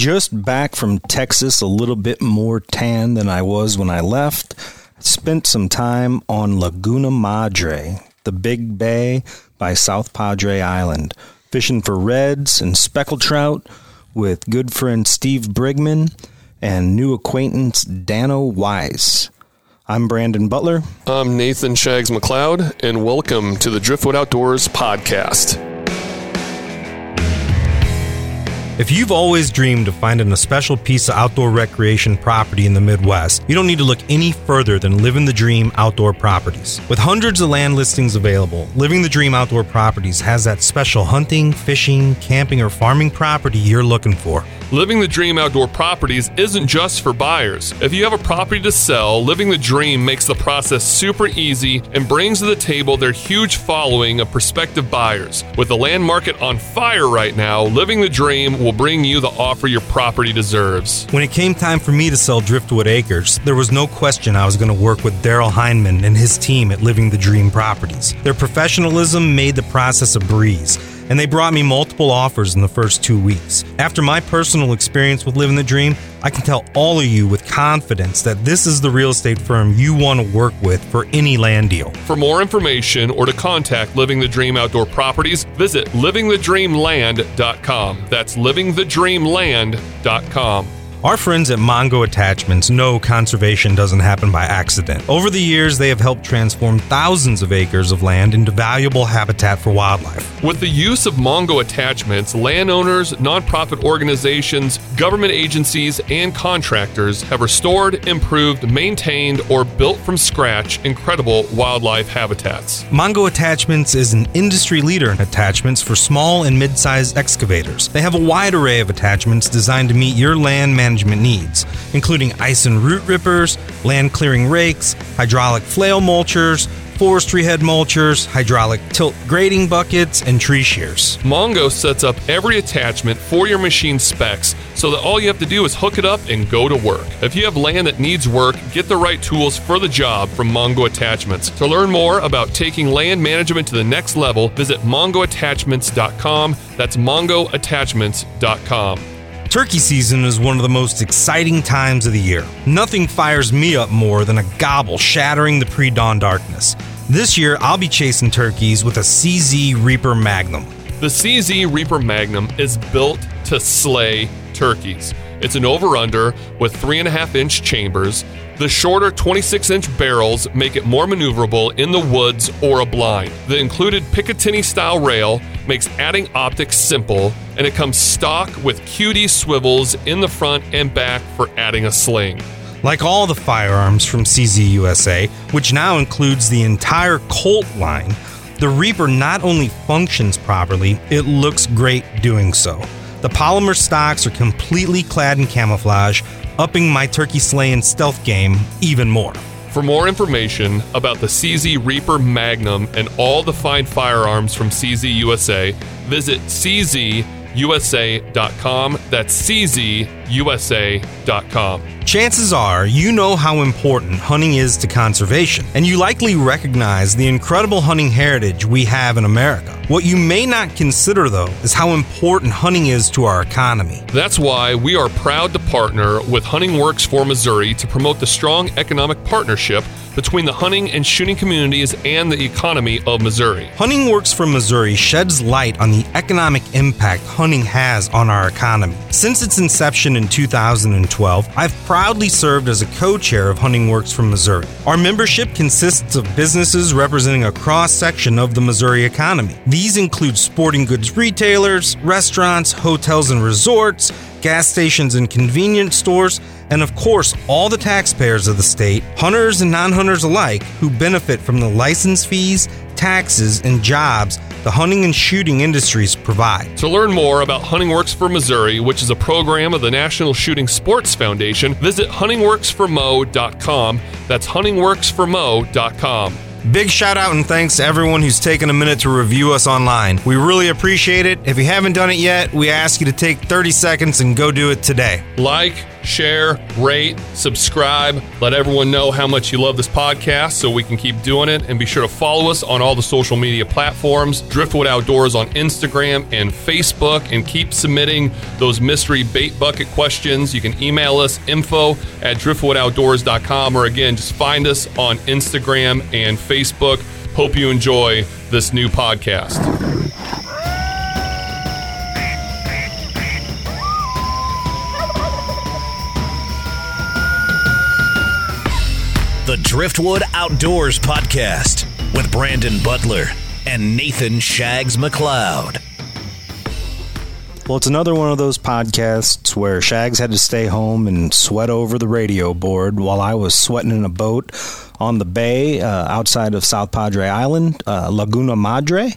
Just back from Texas, a little bit more tan than I was when I left. Spent some time on Laguna Madre, the big bay by South Padre Island, fishing for reds and speckled trout with good friend Steve Brigman and new acquaintance Dano Wise. I'm Brandon Butler. I'm Nathan Shags McLeod, and welcome to the Driftwood Outdoors podcast. If you've always dreamed of finding a special piece of outdoor recreation property in the Midwest, you don't need to look any further than Living the Dream Outdoor Properties. With hundreds of land listings available, Living the Dream Outdoor Properties has that special hunting, fishing, camping, or farming property you're looking for. Living the Dream Outdoor Properties isn't just for buyers. If you have a property to sell, Living the Dream makes the process super easy and brings to the table their huge following of prospective buyers. With the land market on fire right now, Living the Dream will bring you the offer your property deserves. When it came time for me to sell Driftwood Acres, there was no question I was going to work with Daryl Heineman and his team at Living the Dream Properties. Their professionalism made the process a breeze and they brought me multiple offers in the first two weeks. After my personal experience with Living the Dream, I can tell all of you with confidence that this is the real estate firm you want to work with for any land deal. For more information or to contact Living the Dream Outdoor Properties, visit livingthedreamland.com. That's livingthedreamland.com. Our friends at Mongo Attachments know conservation doesn't happen by accident. Over the years, they have helped transform thousands of acres of land into valuable habitat for wildlife. With the use of Mongo attachments, landowners, nonprofit organizations, government agencies, and contractors have restored, improved, maintained, or built from scratch incredible wildlife habitats. Mongo Attachments is an industry leader in attachments for small and mid sized excavators. They have a wide array of attachments designed to meet your land management management needs, including ice and root rippers, land clearing rakes, hydraulic flail mulchers, forestry head mulchers, hydraulic tilt grading buckets, and tree shears. Mongo sets up every attachment for your machine specs so that all you have to do is hook it up and go to work. If you have land that needs work, get the right tools for the job from Mongo Attachments. To learn more about taking land management to the next level, visit mongoattachments.com. That's mongoattachments.com. Turkey season is one of the most exciting times of the year. Nothing fires me up more than a gobble shattering the pre dawn darkness. This year, I'll be chasing turkeys with a CZ Reaper Magnum. The CZ Reaper Magnum is built to slay turkeys. It's an over under with 3.5 inch chambers. The shorter 26 inch barrels make it more maneuverable in the woods or a blind. The included Picatinny style rail makes adding optics simple, and it comes stock with QD swivels in the front and back for adding a sling. Like all the firearms from CZ USA, which now includes the entire Colt line, the Reaper not only functions properly, it looks great doing so. The polymer stocks are completely clad in camouflage, upping my turkey slaying stealth game even more. For more information about the CZ Reaper Magnum and all the fine firearms from CZ USA, visit CZUSA.com. That's CZUSA.com. Chances are you know how important hunting is to conservation, and you likely recognize the incredible hunting heritage we have in America. What you may not consider, though, is how important hunting is to our economy. That's why we are proud to partner with Hunting Works for Missouri to promote the strong economic partnership between the hunting and shooting communities and the economy of Missouri. Hunting Works for Missouri sheds light on the economic impact hunting has on our economy. Since its inception in 2012, I've proudly served as a co chair of Hunting Works from Missouri. Our membership consists of businesses representing a cross section of the Missouri economy. These include sporting goods retailers, restaurants, hotels and resorts, gas stations and convenience stores, and of course, all the taxpayers of the state, hunters and non hunters alike, who benefit from the license fees, taxes, and jobs the hunting and shooting industries provide. To learn more about Hunting Works for Missouri, which is a program of the National Shooting Sports Foundation, visit huntingworksformo.com. That's huntingworksformo.com. Big shout out and thanks to everyone who's taken a minute to review us online. We really appreciate it. If you haven't done it yet, we ask you to take 30 seconds and go do it today. Like, share, rate, subscribe. Let everyone know how much you love this podcast so we can keep doing it. And be sure to follow us on all the social media platforms Driftwood Outdoors on Instagram and Facebook. And keep submitting those mystery bait bucket questions. You can email us info at driftwoodoutdoors.com or again, just find us on Instagram and Facebook. Hope you enjoy this new podcast. Driftwood Outdoors Podcast with Brandon Butler and Nathan Shags McLeod. Well, it's another one of those podcasts where Shags had to stay home and sweat over the radio board while I was sweating in a boat on the bay uh, outside of South Padre Island, uh, Laguna Madre.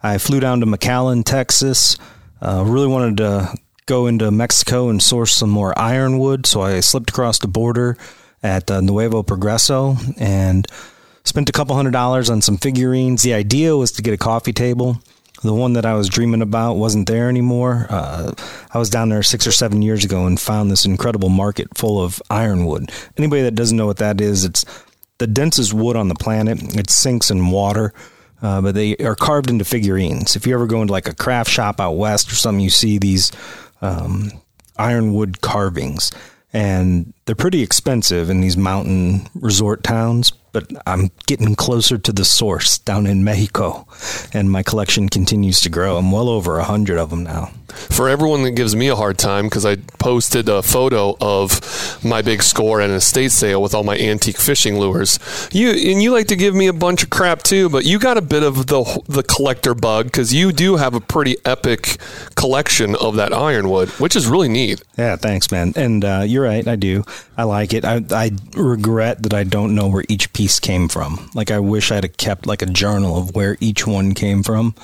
I flew down to McAllen, Texas. Uh, really wanted to go into Mexico and source some more ironwood, so I slipped across the border at uh, Nuevo Progreso and spent a couple hundred dollars on some figurines. The idea was to get a coffee table. The one that I was dreaming about wasn't there anymore. Uh, I was down there six or seven years ago and found this incredible market full of ironwood. Anybody that doesn't know what that is, it's the densest wood on the planet. It sinks in water. Uh, but they are carved into figurines. If you ever go into like a craft shop out west or something, you see these um, ironwood carvings and they're pretty expensive in these mountain resort towns but I'm getting closer to the source down in Mexico, and my collection continues to grow. I'm well over a hundred of them now. For everyone that gives me a hard time, because I posted a photo of my big score at an estate sale with all my antique fishing lures, you and you like to give me a bunch of crap too, but you got a bit of the the collector bug because you do have a pretty epic collection of that ironwood, which is really neat. Yeah, thanks, man. And uh, you're right, I do. I like it. I, I regret that I don't know where each piece came from. Like I wish I'd have kept like a journal of where each one came from.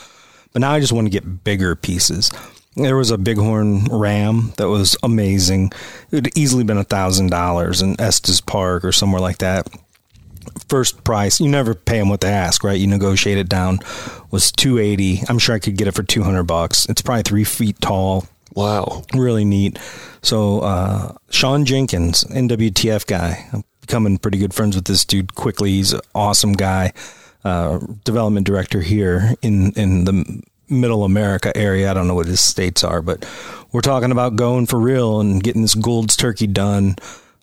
But now I just want to get bigger pieces. There was a bighorn ram that was amazing. It would easily been a thousand dollars in Estes Park or somewhere like that. First price, you never pay them what they ask, right? You negotiate it down. Was two eighty. I'm sure I could get it for two hundred bucks. It's probably three feet tall. Wow, really neat. So uh, Sean Jenkins, NWTF guy, I'm becoming pretty good friends with this dude quickly. He's an awesome guy, uh, development director here in in the middle America area. I don't know what his states are, but we're talking about going for real and getting this Gould's turkey done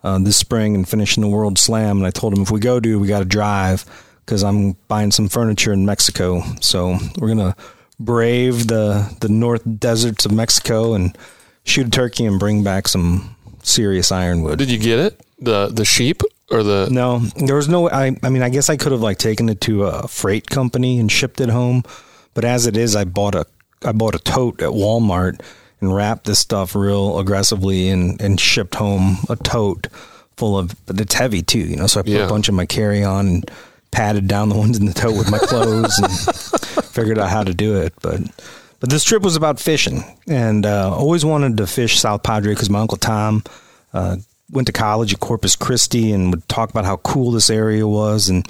uh, this spring and finishing the World Slam. And I told him if we go, dude, we got to drive because I'm buying some furniture in Mexico. So we're gonna brave the the North deserts of Mexico and shoot a turkey and bring back some serious ironwood. Did you get it? The the sheep or the No, there was no I I mean I guess I could have like taken it to a freight company and shipped it home, but as it is I bought a I bought a tote at Walmart and wrapped this stuff real aggressively and and shipped home a tote full of but it's heavy too, you know, so I put Yeah. a bunch of my carry on and patted down the ones in the tote with my clothes and figured out how to do it, but but this trip was about fishing, and uh, always wanted to fish South Padre because my uncle Tom uh, went to college at Corpus Christi and would talk about how cool this area was. And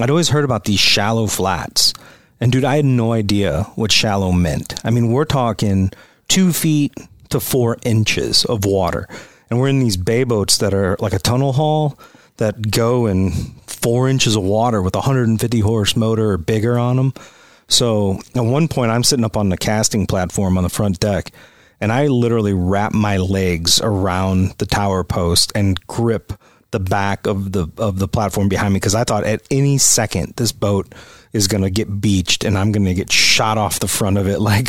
I'd always heard about these shallow flats. And dude, I had no idea what shallow meant. I mean, we're talking two feet to four inches of water. And we're in these bay boats that are like a tunnel hull that go in four inches of water with a 150 horse motor or bigger on them. So at one point, I'm sitting up on the casting platform on the front deck, and I literally wrap my legs around the tower post and grip the back of the of the platform behind me because I thought at any second this boat is going to get beached and I'm going to get shot off the front of it like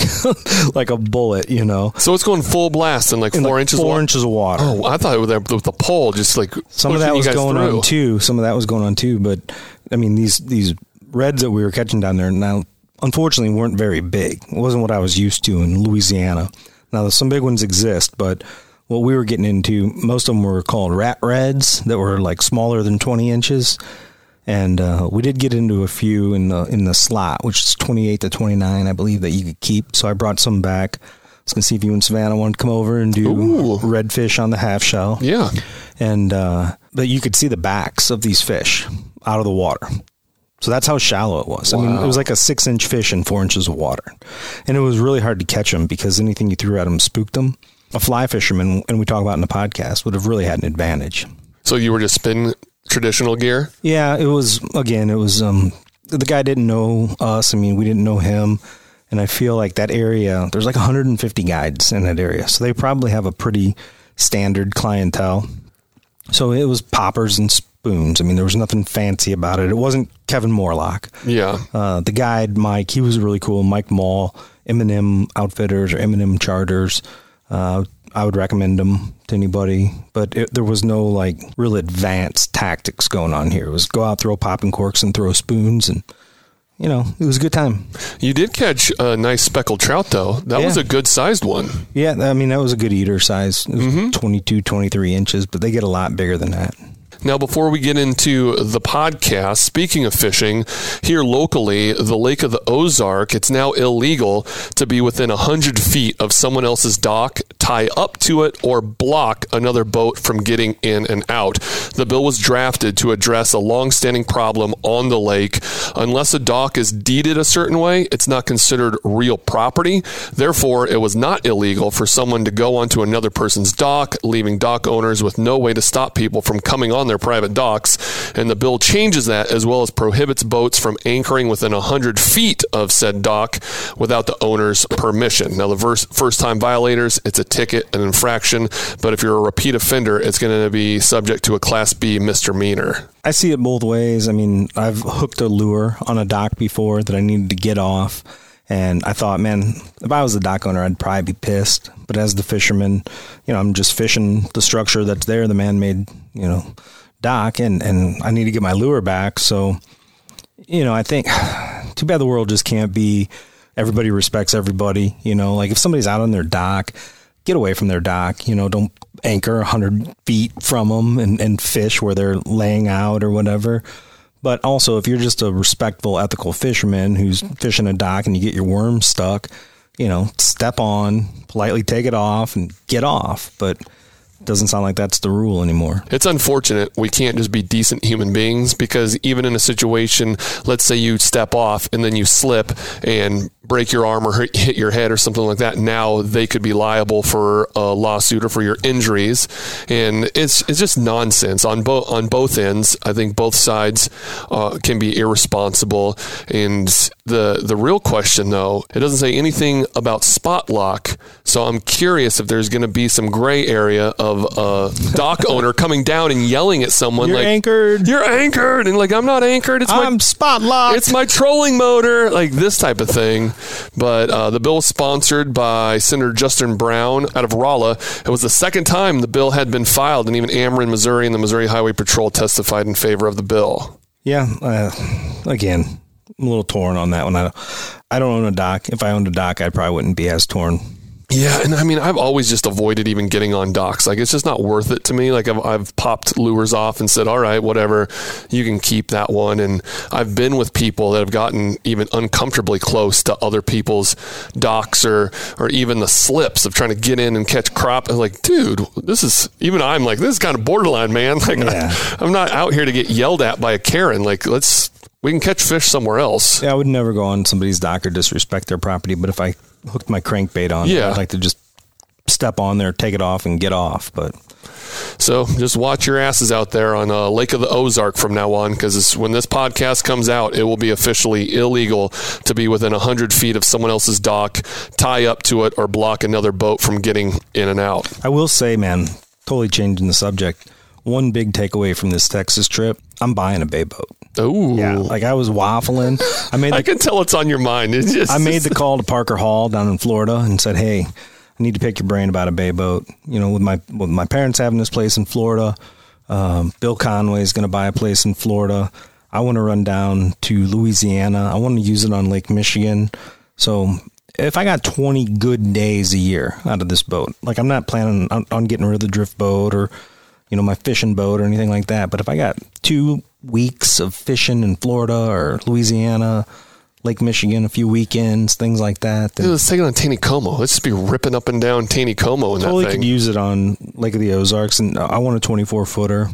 like a bullet, you know. so it's going full blast and like In four like inches four wa- inches of water. Oh, I thought it was with the pole, just like Some of that was going through. on too. Some of that was going on too. But I mean, these these reds that we were catching down there now, unfortunately, weren't very big. It wasn't what I was used to in Louisiana. Now, some big ones exist, but what we were getting into, most of them were called rat reds that were like smaller than twenty inches. And uh, we did get into a few in the in the slot, which is twenty eight to twenty nine, I believe that you could keep. So I brought some back. I was gonna see if you and Savannah wanted to come over and do Ooh. redfish on the half shell Yeah. and uh, but you could see the backs of these fish out of the water. So that's how shallow it was. I mean, it was like a six inch fish in four inches of water, and it was really hard to catch them because anything you threw at them spooked them. a fly fisherman, and we talk about in the podcast, would have really had an advantage. So you were just spinning traditional gear? Yeah, it was again. It was um, the guy didn't know us. I mean, we didn't know him, and I feel like that area. There's like 150 guides in that area, so they probably have a pretty standard clientele. So it was poppers and spoons. I mean, there was nothing fancy about it. It wasn't Kevin Morlock. Yeah. Uh, the guide Mike, he was really cool. Mike Mall, M&M Outfitters or M&M Charters. Uh, I would recommend them to anybody, but it, there was no like real advanced tactics going on here. It was go out, throw popping corks, and throw spoons, and you know, it was a good time. You did catch a nice speckled trout, though. That was a good sized one. Yeah, I mean, that was a good eater size. It was mm-hmm. 22, 23 inches, but they get a lot bigger than that. Now, before we get into the podcast, speaking of fishing, here locally, the Lake of the Ozark, it's now illegal to be within 100 feet of someone else's dock, tie up to it, or block another boat from getting in and out. The bill was drafted to address a long-standing problem on the lake. Unless a dock is deeded a certain way, it's not considered real property. Therefore, it was not illegal for someone to go onto another person's dock, leaving dock owners with no way to stop people from coming on their private docks. And the bill changes that as well as prohibits boats from anchoring within 100 feet of said dock without the owner's permission. Now, the first time violators, it's a ticket, an infraction. But if you're a repeat offender, it's going to be subject to a Class B misdemeanor. I see it both ways. I mean, I've hooked a lure on a dock before that I needed to get off. And I thought, man, if I was the dock owner, I'd probably be pissed. But as the fisherman, you know, I'm just fishing the structure that's there, the man made, you know, dock, and, and I need to get my lure back. So, you know, I think too bad the world just can't be everybody respects everybody. You know, like if somebody's out on their dock, get away from their dock. You know, don't anchor 100 feet from them and, and fish where they're laying out or whatever. But also, if you're just a respectful, ethical fisherman who's fishing a dock and you get your worm stuck, you know, step on, politely take it off and get off. But doesn't sound like that's the rule anymore. It's unfortunate we can't just be decent human beings because even in a situation, let's say you step off and then you slip and break your arm or hit your head or something like that, now they could be liable for a lawsuit or for your injuries, and it's it's just nonsense on both on both ends. I think both sides uh, can be irresponsible, and the the real question though, it doesn't say anything about spot lock. So I'm curious if there's going to be some gray area of a dock owner coming down and yelling at someone You're like anchored. You're anchored, and like I'm not anchored. It's my I'm spot locked. it's my trolling motor, like this type of thing. But uh, the bill was sponsored by Senator Justin Brown out of Rolla. It was the second time the bill had been filed, and even Ameren, Missouri, and the Missouri Highway Patrol testified in favor of the bill. Yeah, uh, again, I'm a little torn on that one. I, I don't own a dock. If I owned a dock, I probably wouldn't be as torn. Yeah, and I mean, I've always just avoided even getting on docks. Like, it's just not worth it to me. Like, I've, I've popped lures off and said, all right, whatever, you can keep that one. And I've been with people that have gotten even uncomfortably close to other people's docks or, or even the slips of trying to get in and catch crop. I'm like, dude, this is, even I'm like, this is kind of borderline, man. Like, Yeah. I, I'm not out here to get yelled at by a Karen. Like, let's, we can catch fish somewhere else. Yeah, I would never go on somebody's dock or disrespect their property. But if I hooked my crankbait on, Yeah. I'd like to just step on there, take it off, and get off. But So just watch your asses out there on uh, Lake of the Ozark from now on, because when this podcast comes out, it will be officially illegal to be within 100 feet of someone else's dock, tie up to it, or block another boat from getting in and out. I will say, man, totally changing the subject. One big takeaway from this Texas trip: I'm buying a bay boat. Ooh. Yeah, like I was waffling. I made I can tell it's on your mind. It's just, I made the call to Parker Hall down in Florida and said, "Hey, I need to pick your brain about a bay boat. You know, with my with my parents having this place in Florida, um, Bill Conway is going to buy a place in Florida. I want to run down to Louisiana. I want to use it on Lake Michigan. So." If I got 20 good days a year out of this boat, like I'm not planning on, on getting rid of the drift boat or, you know, my fishing boat or anything like that. But if I got two weeks of fishing in Florida or Louisiana, Lake Michigan, a few weekends, things like that, then Let's take it on Taneycomo. Let's just be ripping up and down Taneycomo in totally that could thing. use it on Lake of the Ozarks. And uh, I want a 24 footer.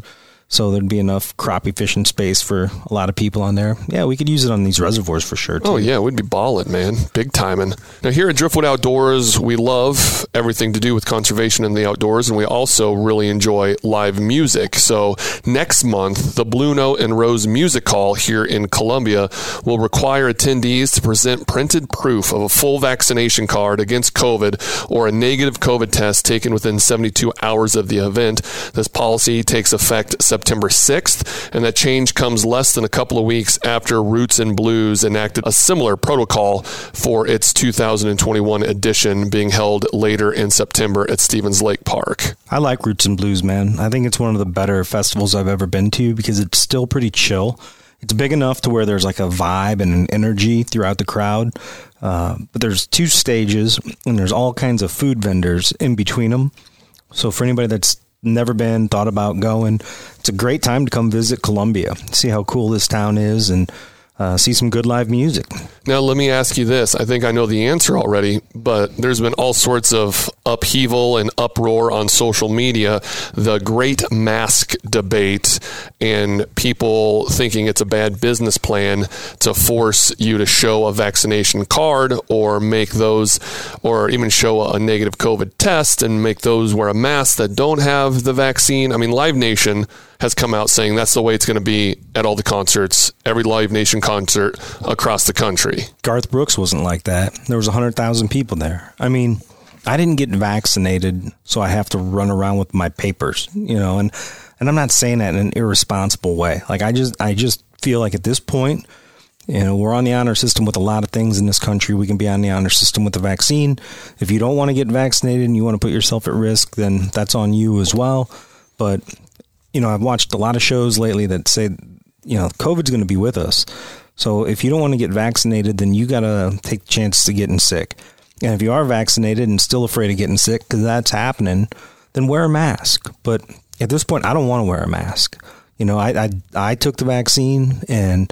So there'd be enough crappie fishing space for a lot of people on there. Yeah, we could use it on these reservoirs for sure. Oh, too. Oh yeah, we'd be balling, man, big timing. Now here at Driftwood Outdoors, we love everything to do with conservation in the outdoors, and we also really enjoy live music. So next month, the Blue Note and Rose Music Hall here in Columbia will require attendees to present printed proof of a full vaccination card against COVID or a negative COVID test taken within 72 hours of the event. This policy takes effect September 6th, and that change comes less than a couple of weeks after Roots and Blues enacted a similar protocol for its 2021 edition being held later in September at Stephens Lake Park. I like Roots and Blues, man. I think it's one of the better festivals I've ever been to because it's still pretty chill. It's big enough to where there's like a vibe and an energy throughout the crowd. Uh, but there's two stages and there's all kinds of food vendors in between them. So for anybody that's never been, thought about going, it's a great time to come visit Columbia, see how cool this town is, and uh, see some good live music. Now, let me ask you this. I think I know the answer already, but there's been all sorts of upheaval and uproar on social media. The great mask debate, and people thinking it's a bad business plan to force you to show a vaccination card or make those, or even show a negative COVID test and make those wear a mask that don't have the vaccine. I mean, Live Nation has come out saying that's the way it's going to be at all the concerts, every Live Nation concert across the country. Garth Brooks wasn't like that. There was 100,000 people there. I mean, I didn't get vaccinated, so I have to run around with my papers, you know, and and I'm not saying that in an irresponsible way. Like I just I just feel like at this point, you know, we're on the honor system with a lot of things in this country. We can be on the honor system with the vaccine. If you don't want to get vaccinated and you want to put yourself at risk, then that's on you as well. But you know, I've watched a lot of shows lately that say, you know, COVID's going to be with us. So if you don't want to get vaccinated, then you got to take the chance to getting sick. And if you are vaccinated and still afraid of getting sick, because that's happening, then wear a mask. But at this point, I don't want to wear a mask. You know, I, I, I took the vaccine and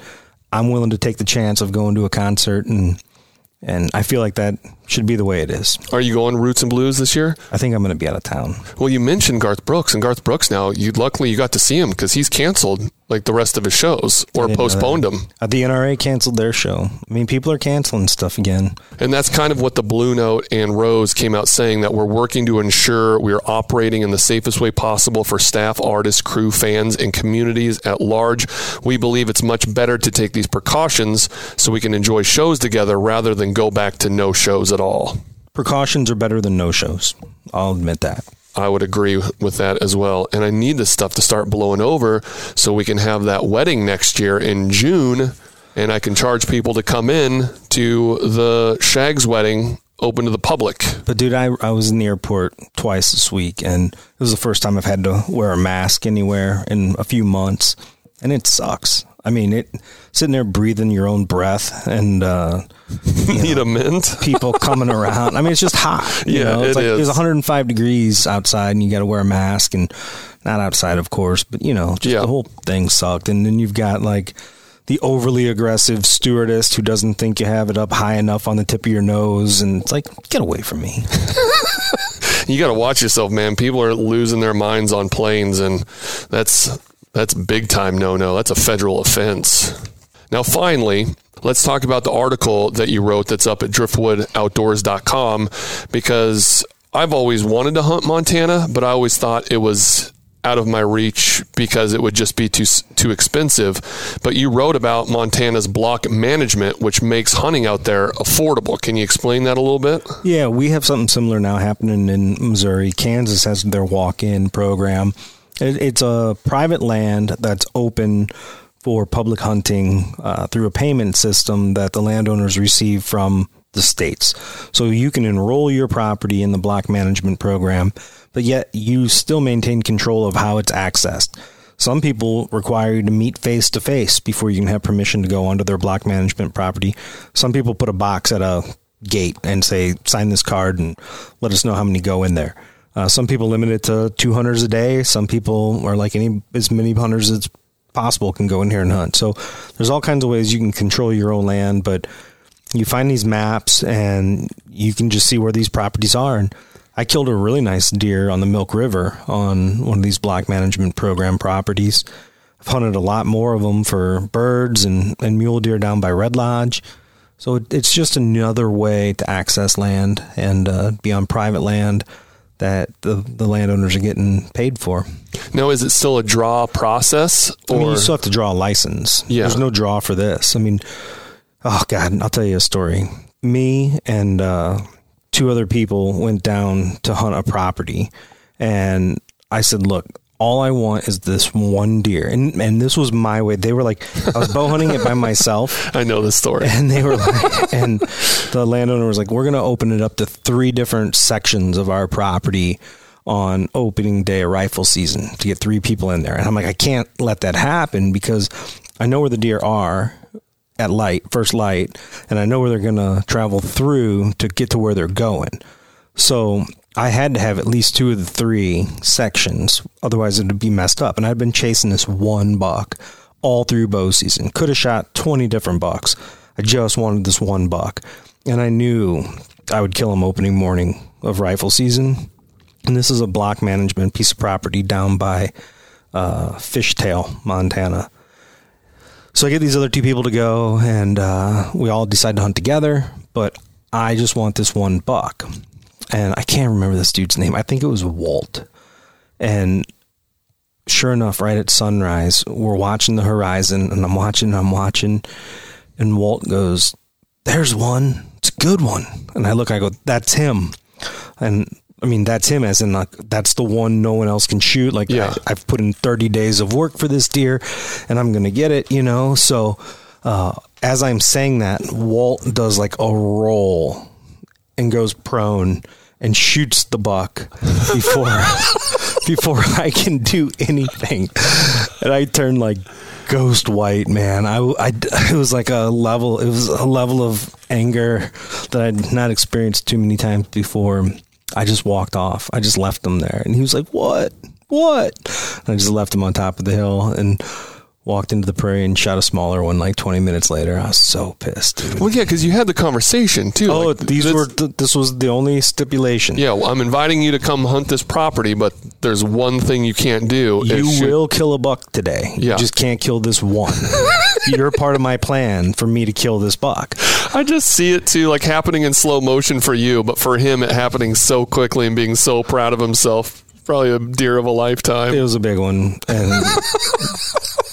I'm willing to take the chance of going to a concert and and I feel like that should be the way it is. Are you going Roots and Blues this year? I think I'm going to be out of town. Well, you mentioned Garth Brooks, and Garth Brooks now, you luckily you got to see him because he's canceled like the rest of his shows or postponed them. Uh, the NRA canceled their show. I mean, people are canceling stuff again. And that's kind of what the Blue Note and Rose came out saying that we're working to ensure we are operating in the safest way possible for staff, artists, crew, fans, and communities at large. We believe it's much better to take these precautions so we can enjoy shows together rather than go back to no shows at all. Precautions are better than no shows. I'll admit that. I would agree with that as well. And I need this stuff to start blowing over so we can have that wedding next year in June and I can charge people to come in to the Shags wedding open to the public. But dude, I, I was in the airport twice this week and it was the first time I've had to wear a mask anywhere in a few months and it sucks. I mean, it sitting there breathing your own breath and uh, need know, a mint. people coming around. I mean, it's just hot. yeah, know? it's it like is. 105 degrees outside, and you got to wear a mask, and not outside, of course, but you know, just Yeah. the whole thing sucked. And then you've got like the overly aggressive stewardess who doesn't think you have it up high enough on the tip of your nose, and it's like, get away from me. You got to watch yourself, man. People are losing their minds on planes, and that's that's big time no no. That's a federal offense. Now, finally, let's talk about the article that you wrote that's up at driftwoodoutdoors.com because I've always wanted to hunt Montana, but I always thought it was out of my reach because it would just be too too expensive. But you wrote about Montana's block management, which makes hunting out there affordable. Can you explain that a little bit? Yeah, we have something similar now happening in Missouri. Kansas has their walk-in program. It, it's a private land that's open for public hunting uh, through a payment system that the landowners receive from the states. So you can enroll your property in the block management program, but yet you still maintain control of how it's accessed. Some people require you to meet face to face before you can have permission to go onto their block management property. Some people put a box at a gate and say, sign this card and let us know how many go in there. Uh, some people limit it to two hunters a day. Some people are like any as many hunters as possible can go in here and hunt. So there's all kinds of ways you can control your own land, but you find these maps and you can just see where these properties are. And I killed a really nice deer on the Milk River on one of these block management program properties. I've hunted a lot more of them for birds and, and mule deer down by Red Lodge. So it, it's just another way to access land and uh, be on private land that the, the landowners are getting paid for. Now, is it still a draw process? Or I mean, you still have to draw a license. Yeah. There's no draw for this. I mean, oh God, I'll tell you a story. Me and uh, two other people went down to hunt a property, and I said, "Look, all I want is this one deer," and and this was my way. They were like, I was bow hunting it by myself. I know the story. And they were like, and the landowner was like, we're going to open it up to three different sections of our property on opening day of rifle season to get three people in there. And I'm like, I can't let that happen because I know where the deer are at light, first light, and I know where they're going to travel through to get to where they're going. So I had to have at least two of the three sections, otherwise it would be messed up. And I'd been chasing this one buck all through bow season. Could have shot 20 different bucks. I just wanted this one buck. And I knew I would kill him opening morning of rifle season. And this is a block management piece of property down by uh, Fishtail, Montana. So I get these other two people to go, and uh, we all decide to hunt together. But I just want this one buck, and I can't remember this dude's name. I think it was Walt. And sure enough, right at sunrise, we're watching the horizon, and I'm watching, I'm watching, and Walt goes, "There's one. It's a good one." And I look, I go, "That's him." And I mean, that's him, as in like that's the one no one else can shoot. Like Yeah. I, I've put in 30 days of work for this deer, and I'm gonna get it. You know, so. Uh, as I'm saying that, Walt does like a roll and goes prone and shoots the buck before before I can do anything. And I turned like ghost white, man. I, I it was like a level it was a level of anger that I'd not experienced too many times before. I just walked off. I just left him there. And he was like, "What? What?" And I just left him on top of the hill and walked into the prairie and shot a smaller one like 20 minutes later. I was so pissed. Dude. Well, yeah, because you had the conversation too. Oh, Like, these this- were th- this was the only stipulation. Yeah, well, I'm inviting you to come hunt this property, but there's one thing you can't do. You will kill a buck today. Yeah. You just can't kill this one. You're part of my plan for me to kill this buck. I just see it too, like happening in slow motion for you, but for him, it happening so quickly and being so proud of himself. Probably a deer of a lifetime. It was a big one. And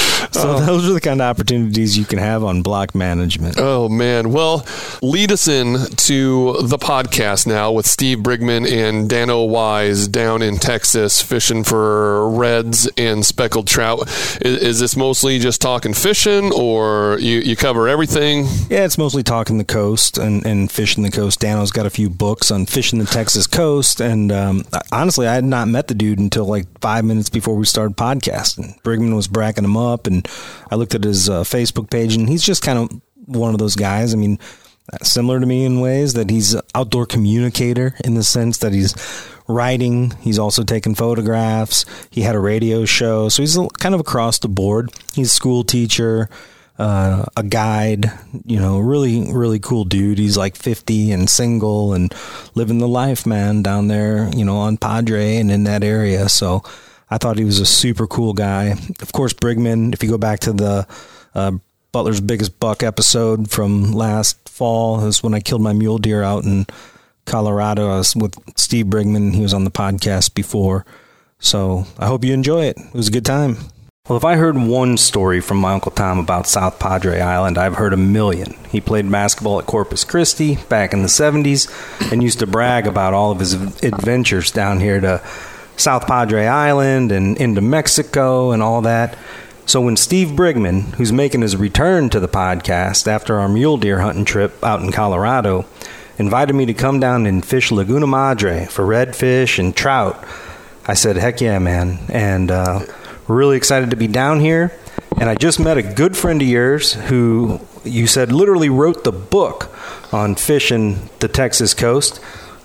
so those are the kind of opportunities you can have on block management. Oh man! Well, lead us in to the podcast now with Steve Brigman and Dano Wise down in Texas fishing for reds and speckled trout. Is, is this mostly just talking fishing, or you, you cover everything? Yeah, it's mostly talking the coast and, and fishing the coast. Dano's got a few books on fishing the Texas coast. And um, honestly, I had not met the dude until like five minutes before we started podcasting. Brigman was bracking him up, and I looked at his uh, Facebook page, and he's just kind of one of those guys. I mean, similar to me in ways that he's outdoor communicator in the sense that he's writing, he's also taking photographs, he had a radio show, so he's kind of across the board. He's a school teacher, uh, a guide, you know, really, really cool dude. He's like 50 and single and living the life, man, down there, you know, on Padre and in that area. So I thought he was a super cool guy. Of course, Brigman, if you go back to the uh, Butler's Biggest Buck episode from last fall, is when I killed my mule deer out in Colorado. I was with Steve Brigman. He was on the podcast before. So I hope you enjoy it. It was a good time. Well, if I heard one story from my Uncle Tom about South Padre Island, I've heard a million. He played basketball at Corpus Christi back in the 70s and used to brag about all of his adventures down here to South Padre Island and into Mexico and all that. So when Steve Brigman, who's making his return to the podcast after our mule deer hunting trip out in Colorado, invited me to come down and fish Laguna Madre for redfish and trout, I said, heck yeah, man. And uh, really excited to be down here. And I just met a good friend of yours who you said literally wrote the book on fishing the Texas coast.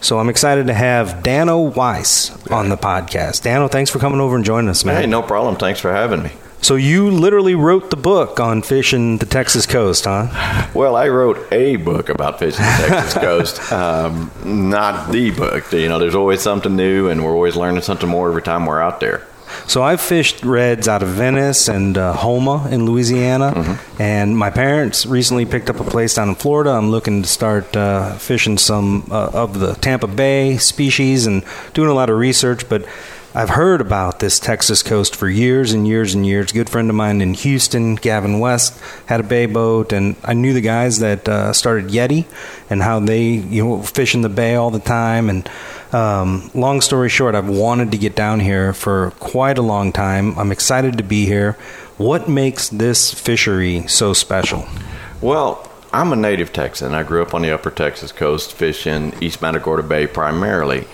So I'm excited to have Dano Wise on the podcast. Dano, thanks for coming over and joining us, man. Hey, no problem. Thanks for having me. So you literally wrote the book on fishing the Texas coast, huh? Well, I wrote a book about fishing the Texas coast, um, not the book. You know, there's always something new, and we're always learning something more every time we're out there. So I've fished reds out of Venice and uh, Houma in Louisiana, mm-hmm. and my parents recently picked up a place down in Florida. I'm looking to start uh, fishing some uh, of the Tampa Bay species and doing a lot of research, but I've heard about this Texas coast for years and years and years. A good friend of mine in Houston, Gavin West, had a bay boat, and I knew the guys that uh, started Yeti and how they you know fish in the bay all the time. And um, long story short, I've wanted to get down here for quite a long time. I'm excited to be here. What makes this fishery so special? Well, I'm a native Texan. I grew up on the upper Texas coast fishing East Matagorda Bay primarily.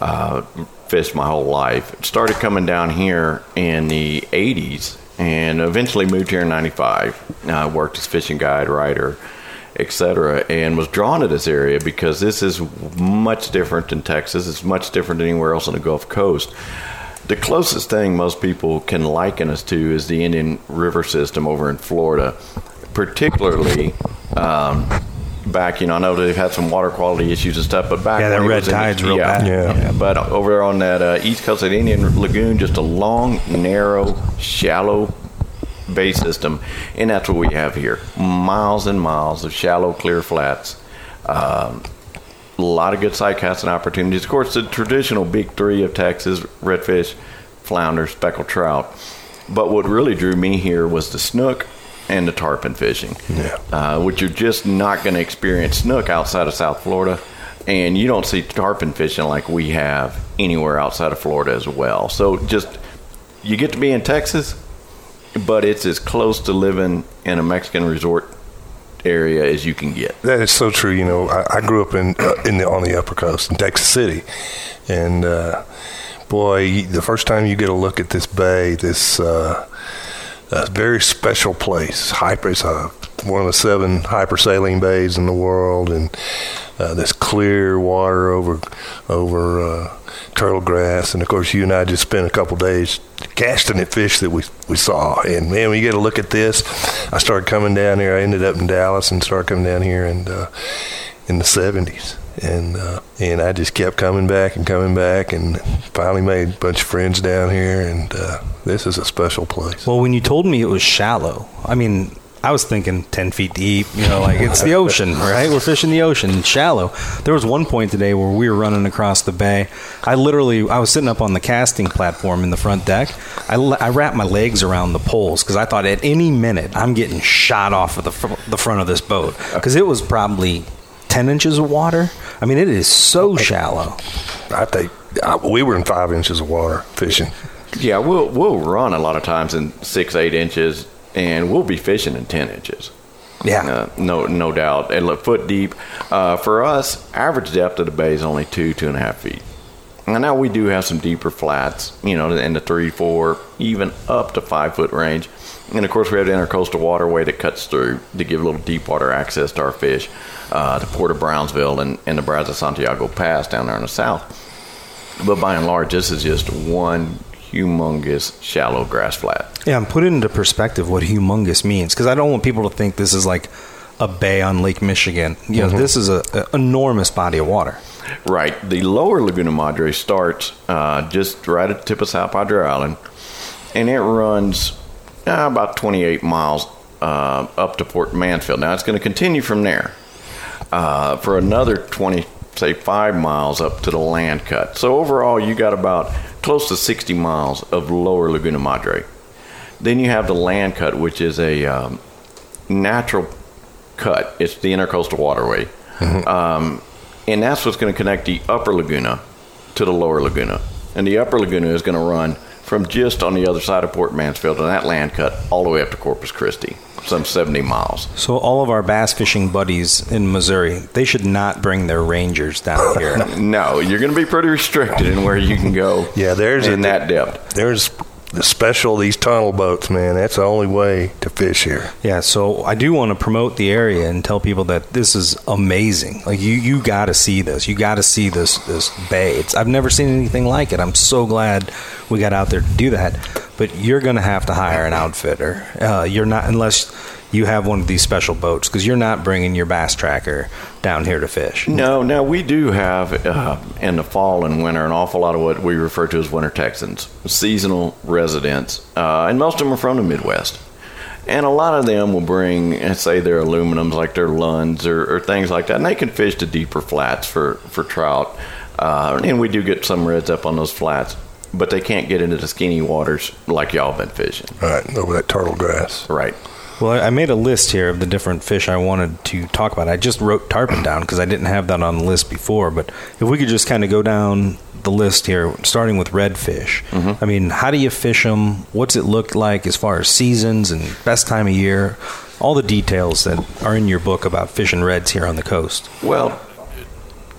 Uh, fished my whole life. Started coming down here in the 80s and eventually moved here in 95. I worked as fishing guide, writer, etc., and was drawn to this area because this is much different than Texas. It's much different than anywhere else on the Gulf Coast. The closest thing most people can liken us to is the Indian River system over in Florida, particularly um, back, you know, I know they've had some water quality issues and stuff, but back yeah, that red tide's real yeah, bad. Yeah. yeah. But over there on that uh, east coast of the Indian Lagoon, just a long, narrow, shallow bay system, and that's what we have here: miles and miles of shallow, clear flats. Um, a lot of good sight casting opportunities. Of course, the traditional big three of Texas: redfish, flounder, speckled trout. But what really drew me here was the snook and the tarpon fishing, yeah. uh, which you're just not going to experience snook outside of South Florida. And you don't see tarpon fishing like we have anywhere outside of Florida as well. So just you get to be in Texas, but it's as close to living in a Mexican resort area as you can get. That is so true. You know, I, I grew up in uh, in the on the Upper Coast in Texas City, and uh, boy, the first time you get a look at this bay, this uh, a very special place. Hyper, it's a, one of the seven hypersaline bays in the world, and uh, this clear water over over uh, turtle grass. And of course, you and I just spent a couple days casting at fish that we we saw. And man, when you get a look at this, I started coming down here. I ended up in Dallas and started coming down here and uh, in the '70s and uh, and I just kept coming back and coming back, and finally made a bunch of friends down here, and uh, this is a special place. Well, when you told me it was shallow, I mean. I was thinking 10 feet deep, you know, like it's the ocean, right? We're fishing the ocean, shallow. There was one point today where we were running across the bay. I literally, I was sitting up on the casting platform in the front deck. I, I wrapped my legs around the poles because I thought at any minute I'm getting shot off of the, fr- the front of this boat because it was probably 10 inches of water. I mean, it is so shallow. I think uh, we were in five inches of water fishing. Yeah, we'll we'll run a lot of times in six, eight inches, and we'll be fishing in ten inches. Yeah, uh, no, no doubt. And look, foot deep. Uh, for us, average depth of the bay is only two, two and a half feet. And now we do have some deeper flats, you know, in the three, four, even up to five foot range. And of course, we have the intercoastal waterway that cuts through to give a little deep water access to our fish, uh, to Port of Brownsville and, and the Brazos Santiago Pass down there in the south. But by and large, this is just one humongous shallow grass flat. Yeah, and put it into perspective what humongous means because I don't want people to think this is like a bay on Lake Michigan. You know, mm-hmm. this is an enormous body of water. Right. The lower Laguna Madre starts uh, just right at the tip of South Padre Island, and it runs uh, about 28 miles uh, up to Port Mansfield. Now it's going to continue from there uh, for another 20, say five miles up to the land cut. So overall, you got about close to 60 miles of lower Laguna Madre. Then you have the land cut, which is a um, natural cut. It's the intercoastal waterway. Mm-hmm. Um, and that's what's going to connect the upper Laguna to the lower Laguna. And the upper Laguna is going to run from just on the other side of Port Mansfield and that land cut all the way up to Corpus Christi, some 70 miles. So all of our bass fishing buddies in Missouri, they should not bring their rangers down here. no, you're going to be pretty restricted in where you can go. Yeah, there's in a, that depth. There's the special these tunnel boats, man. That's the only way to fish here. Yeah, so I do want to promote the area and tell people that this is amazing. Like you, you got to see this. You got to see this this bay. It's, I've never seen anything like it. I'm so glad we got out there to do that. But you're going to have to hire an outfitter. Uh, you're not unless you have one of these special boats because you're not bringing your bass tracker down here to fish. No, now we do have uh, in the fall and winter an awful lot of what we refer to as winter Texans, seasonal residents, uh, and most of them are from the Midwest. And a lot of them will bring, uh, say, their aluminums, like their Lunds or, or things like that, and they can fish the deeper flats for for trout. Uh, and we do get some reds up on those flats, but they can't get into the skinny waters like y'all been fishing. Right over that turtle grass. Right. Well, I made a list here of the different fish I wanted to talk about. I just wrote tarpon down because I didn't have that on the list before. But if we could just kind of go down the list here, starting with redfish. I mean, how do you fish them? What's it look like as far as seasons and best time of year? All the details that are in your book about fishing reds here on the coast. Well,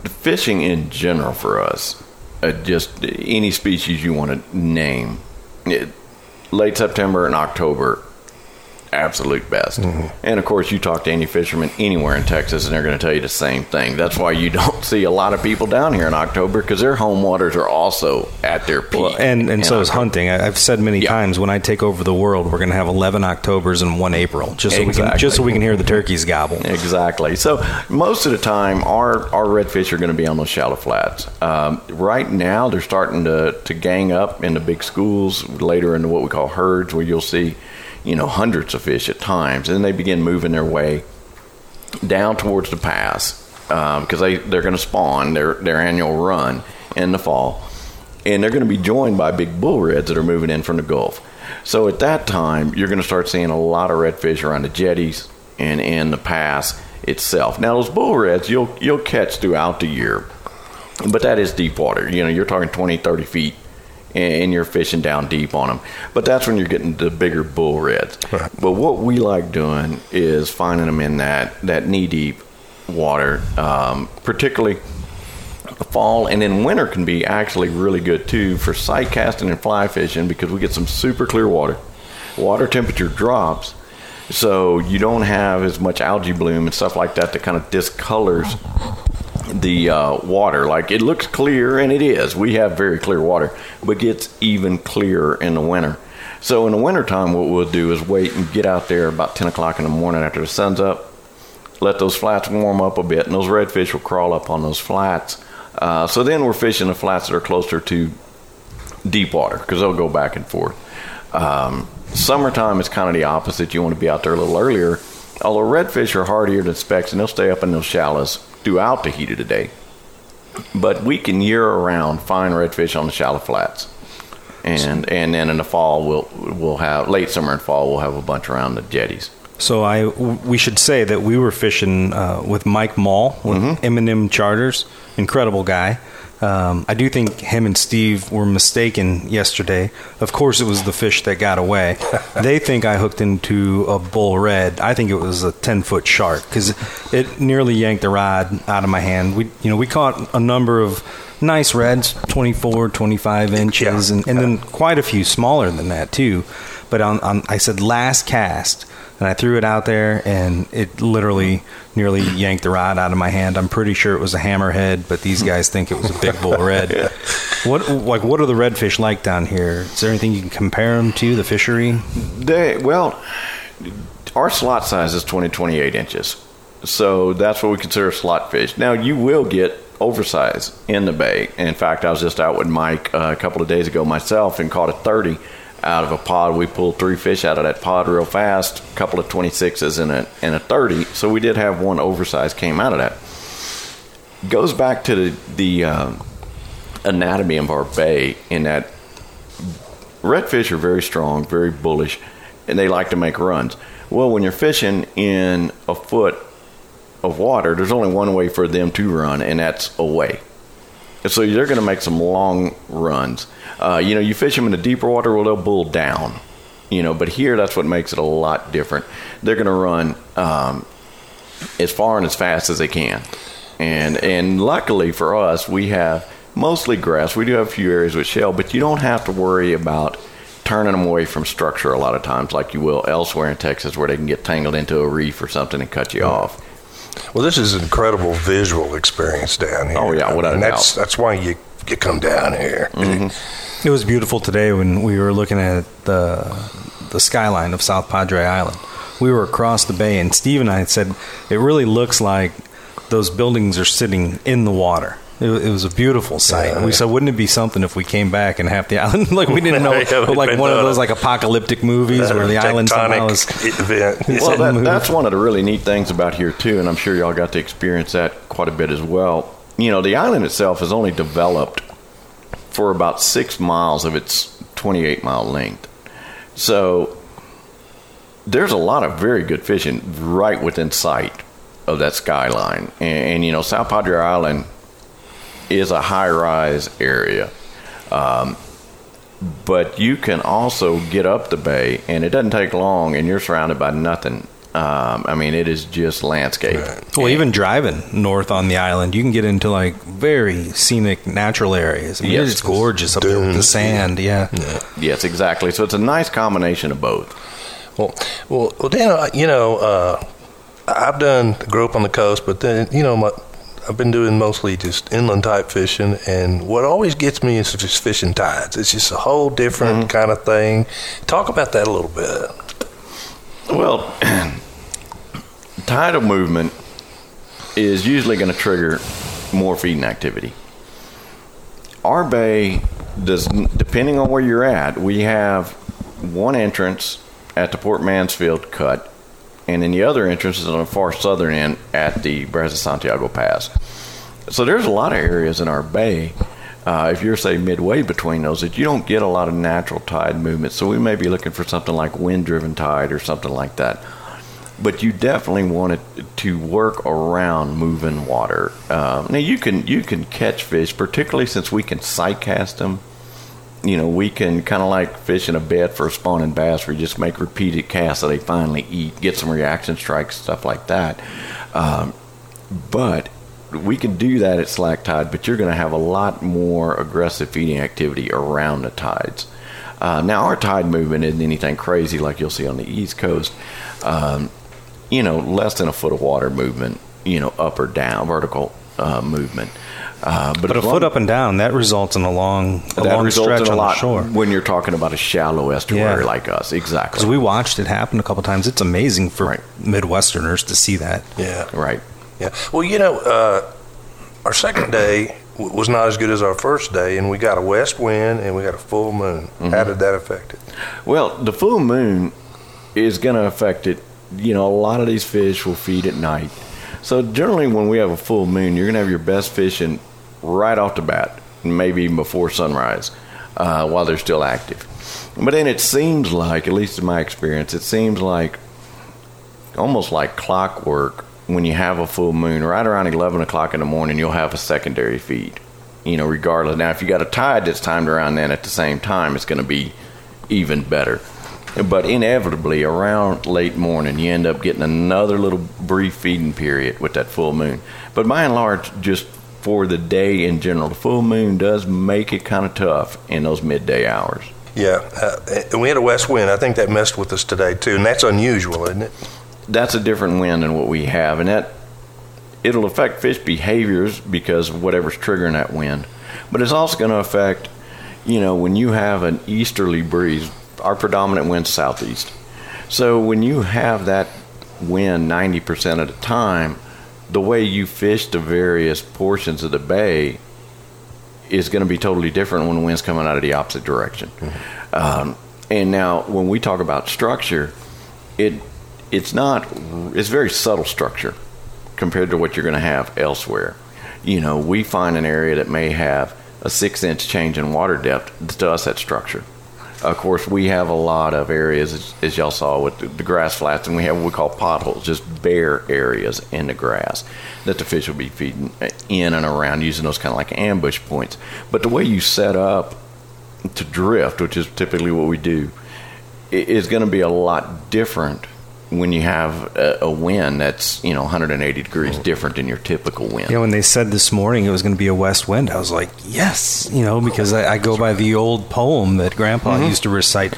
fishing in general for us, uh, just any species you want to name, it, late September and October, absolute best. And of course, you talk to any fisherman anywhere in Texas, and they're going to tell you the same thing. That's why you don't see a lot of people down here in October because their home waters are also at their peak. Well, and and so is hunting. I've said many Yeah. times when I take over the world, we're going to have 11 Octobers and one April, just so we can just so we can hear the turkeys gobble. Exactly. So most of the time, our our redfish are going to be on those shallow flats. Um, right now, they're starting to to gang up in the big schools. Later into what we call herds, where you'll see, you know, hundreds of fish at times, and then they begin moving their way down towards the pass um, because they they're going to spawn their their annual run in the fall, and they're going to be joined by big bull reds that are moving in from the Gulf. So at that time, you're going to start seeing a lot of redfish around the jetties and in the pass itself. Now those bull reds you'll you'll catch throughout the year, but that is deep water. You know, you're talking 20, 30 feet. And you're fishing down deep on them, but that's when you're getting the bigger bull reds. Right. But what we like doing is finding them in that, that knee deep water, um, particularly fall and then winter can be actually really good too for sight casting and fly fishing because we get some super clear water. Water temperature drops, so you don't have as much algae bloom and stuff like that that kind of discolors the uh, water. Like it looks clear, and it is. We have very clear water, but gets even clearer in the winter. So in the wintertime, what we'll do is wait and get out there about 10 o'clock in the morning after the sun's up, let those flats warm up a bit, and those redfish will crawl up on those flats. Uh, so then we're fishing the flats that are closer to deep water because they'll go back and forth. Um, summertime is kind of the opposite. You want to be out there a little earlier. Although redfish are hardier than specks, and they'll stay up in those shallows throughout the heat of the day. But we can year around find redfish on the shallow flats, and and then in the fall we'll we'll have late summer and fall we'll have a bunch around the jetties. So I, we should say that we were fishing uh, with Mike Mall with Mm-hmm. M&M Charters, incredible guy. Um, I do think him and Steve were mistaken yesterday. Of course, it was the fish that got away. they think I hooked into a bull red. I think it was a ten foot shark because it nearly yanked the rod out of my hand. We, you know, we caught a number of nice reds, 24, 25 inches, Yeah. and, and then quite a few smaller than that too. But on, on I said last cast, and I threw it out there, and it literally nearly yanked the rod out of my hand. I'm pretty sure it was a hammerhead, but these guys think it was a big bull red. What like what are the redfish like down here? Is there anything you can compare them to? The fishery? They well, our slot size is 20, 28 inches, so that's what we consider slot fish. Now you will get oversized in the bay. In fact, I was just out with Mike uh, a couple of days ago myself and caught a 30 out of a pod. We pulled three fish out of that pod real fast, a couple of 26s and a and a 30. So we did have one oversized came out of that. Goes back to the the um, anatomy of our bay in that redfish are very strong, very bullish, and they like to make runs. Well, when you're fishing in a foot of water, there's only one way for them to run, and that's away. So they're going to make some long runs. Uh, you know, you fish them in the deeper water, well, they'll bull down. You know, but here that's what makes it a lot different. They're going to run um, as far and as fast as they can. And and luckily for us, we have mostly grass. We do have a few areas with shell, but you don't have to worry about turning them away from structure a lot of times, like you will elsewhere in Texas, where they can get tangled into a reef or something and cut you off. Well, this is an incredible visual experience down oh, here. Oh, yeah, without a and that's doubt. that's why you you come down here. Mm-hmm. It was beautiful today when we were looking at the the skyline of South Padre Island. We were across the bay, and Steve and I said it really looks like those buildings are sitting in the water. It, it was a beautiful sight. Yeah. we said, wouldn't it be something if we came back and half the island, like we didn't know, Yeah, we'd like one of those like apocalyptic movies uh, where the island somehow is. event. Well, that, that's one of the really neat things about here too, and I'm sure y'all got to experience that quite a bit as well. You know, the island itself is only developed for about six miles of its 28 mile length, so there's a lot of very good fishing right within sight of that skyline. And, and you know, South Padre Island is a high rise area. Um, but you can also get up the bay, and it doesn't take long, and you're surrounded by nothing. Um, I mean, it is just landscape. Well, even driving north on the island, you can get into like very scenic natural areas. I mean, Yes. it's gorgeous up there with the sand. Yeah. Yes, exactly. So it's a nice combination of both. Well, well, well, Dan, you know, uh, I've done grew up on the coast, but then you know, my, I've been doing mostly just inland type fishing, and what always gets me is just fishing tides. It's just a whole different mm-hmm. kind of thing. Talk about that a little bit. Well, tidal movement is usually going to trigger more feeding activity. Our bay does, depending on where you're at, we have one entrance at the Port Mansfield cut, and then the other entrance is on the far southern end at the Brazos Santiago Pass. So there's a lot of areas in our bay. Uh, if you're say midway between those, that you don't get a lot of natural tide movement. So we may be looking for something like wind-driven tide or something like that. But you definitely want it to work around moving water. Um, now you can you can catch fish, particularly since we can sight cast them. You know, we can kind of like fish in a bed for a spawning bass, where you just make repeated casts so they finally eat, get some reaction strikes, stuff like that. Um, but we can do that at slack tide, but you're going to have a lot more aggressive feeding activity around the tides. Uh, now, our tide movement isn't anything crazy like you'll see on the East Coast. Um, you know, less than a foot of water movement, you know, up or down, vertical uh, movement. Uh, but But a long- foot up and down, that results in a long, a that long results stretch in a on lot the shore. when you're talking about a shallow estuary Yeah. like us. Exactly. Because we watched it happen a couple times. It's amazing for Right. Midwesterners to see that. Yeah, right. yeah. Well, you know, uh, our second day w- was not as good as our first day, and we got a west wind and we got a full moon. How did that affect it? Well, the full moon is going to affect it. You know, a lot of these fish will feed at night. So generally, when we have a full moon, you're going to have your best fishing right off the bat, maybe even before sunrise, uh, while they're still active. But then it seems like, at least in my experience, it seems like almost like clockwork when you have a full moon. Right around 11 o'clock in the morning, you'll have a secondary feed. You know, regardless. Now, if you got a tide that's timed around then at the same time, it's going to be even better. But inevitably, around late morning, you end up getting another little brief feeding period with that full moon. But by and large, just for the day in general, the full moon does make it kind of tough in those midday hours. Yeah, uh, we had a west wind. I think that messed with us today too, and that's unusual, isn't it? that's a different wind than what we have, and that it'll affect fish behaviors because of whatever's triggering that wind. But it's also going to affect, you know, when you have an easterly breeze. Our predominant wind's southeast, so when you have that wind ninety percent of the time, the way you fish the various portions of the bay is going to be totally different when the wind's coming out of the opposite direction. Um, and now, when we talk about structure, it it's not it's very subtle structure compared to what you're going to have elsewhere. You know, we find an area that may have a six inch change in water depth. To us, that's structure. Of course, we have a lot of areas, as, y'all saw with the, the grass flats, and we have what we call potholes, just bare areas in the grass that the fish will be feeding uh, in and around, using those kind of like ambush points. But the way you set up to drift, which is typically what we do, is going to be a lot different when you have a, a wind that's you know 180 degrees oh. different than your typical wind. Know, when they said this morning it was going to be a west wind, I was like, yes, you know, because I, I go by the old poem that Grandpa mm-hmm. used to recite.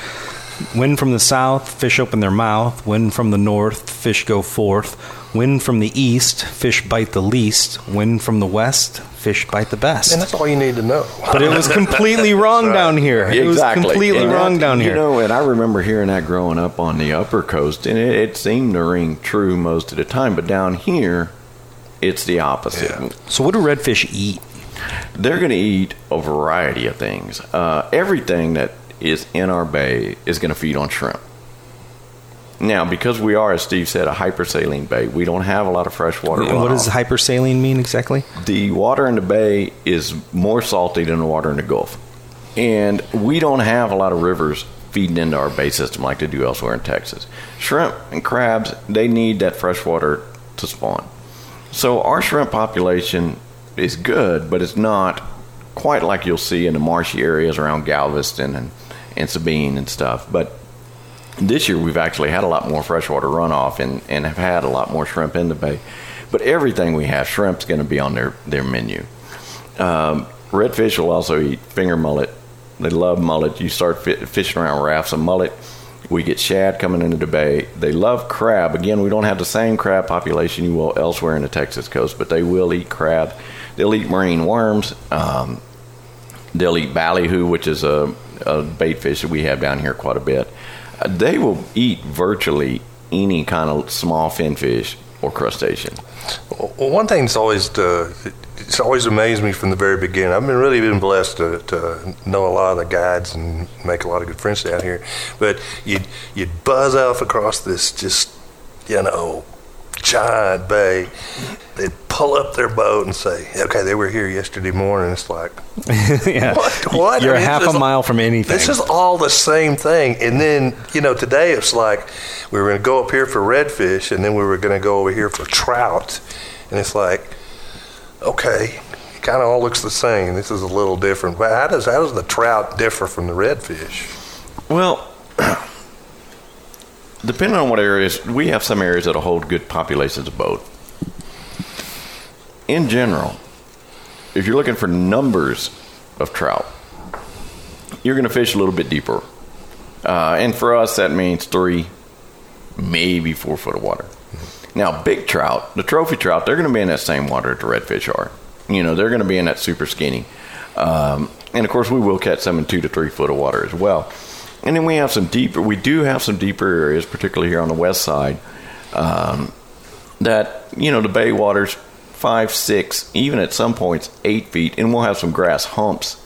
Wind from the south, fish open their mouth. Wind from the north, fish go forth. Wind from the east, fish bite the least. Wind from the west, fish bite the best. And that's all you need to know. But it was completely wrong down here. It was completely And wrong that- down here. You know, and I remember hearing that growing up on the upper coast, and it, it seemed to ring true most of the time. But down here, it's the opposite. Yeah. So, what do redfish eat? They're going to eat a variety of things. Uh, everything that is in our bay is going to feed on shrimp. Now, because we are, as Steve said, a hypersaline bay, we don't have a lot of freshwater. And what does hypersaline mean exactly? the water in the bay is more salty than the water in the Gulf. And we don't have a lot of rivers feeding into our bay system like they do elsewhere in Texas. Shrimp and crabs, they need that fresh water to spawn. So our shrimp population is good, but it's not quite like you'll see in the marshy areas around Galveston and, and Sabine and stuff. But this year we've actually had a lot more freshwater runoff and, and have had a lot more shrimp in the bay. But everything we have, shrimp's going to be on their, their menu. Um, redfish will also eat finger mullet. They love mullet. You start fi- fishing around rafts of mullet. We get shad coming into the bay. They love crab. Again, we don't have the same crab population you will elsewhere in the Texas coast, but they will eat crab. They'll eat marine worms. Um, They'll eat ballyhoo, which is a, a bait fish that we have down here quite a bit. They will eat virtually any kind of small fin fish or crustacean. Well, one thing that's always uh, it's always amazed me from the very beginning. I've been really been blessed to, to know a lot of the guides and make a lot of good friends down here. But you'd you'd buzz off across this just you know giant bay. They'd pull up their boat and say, "Okay, they were here yesterday morning." It's like yeah. what? What? You're I mean, half a mile from anything. This is all the same thing. And then, you know, today it's like we were going to go up here for redfish and then we were going to go over here for trout. And it's like, okay, it kind of all looks the same. This is a little different. But how does, how does the trout differ from the redfish? Well, depending on what areas, we have some areas that'll hold good populations of both. In general, if you're looking for numbers of trout, you're going to fish a little bit deeper. Uh, and for us, that means three, maybe four foot of water. Now, big trout, the trophy trout, they're going to be in that same water that the redfish are. You know, they're going to be in that super skinny. Um, and of course, we will catch some in two to three foot of water as well. And then we have some deeper, we do have some deeper areas, particularly here on the west side, um, that, you know, the bay water's five, six, even at some points, eight feet. And we'll have some grass humps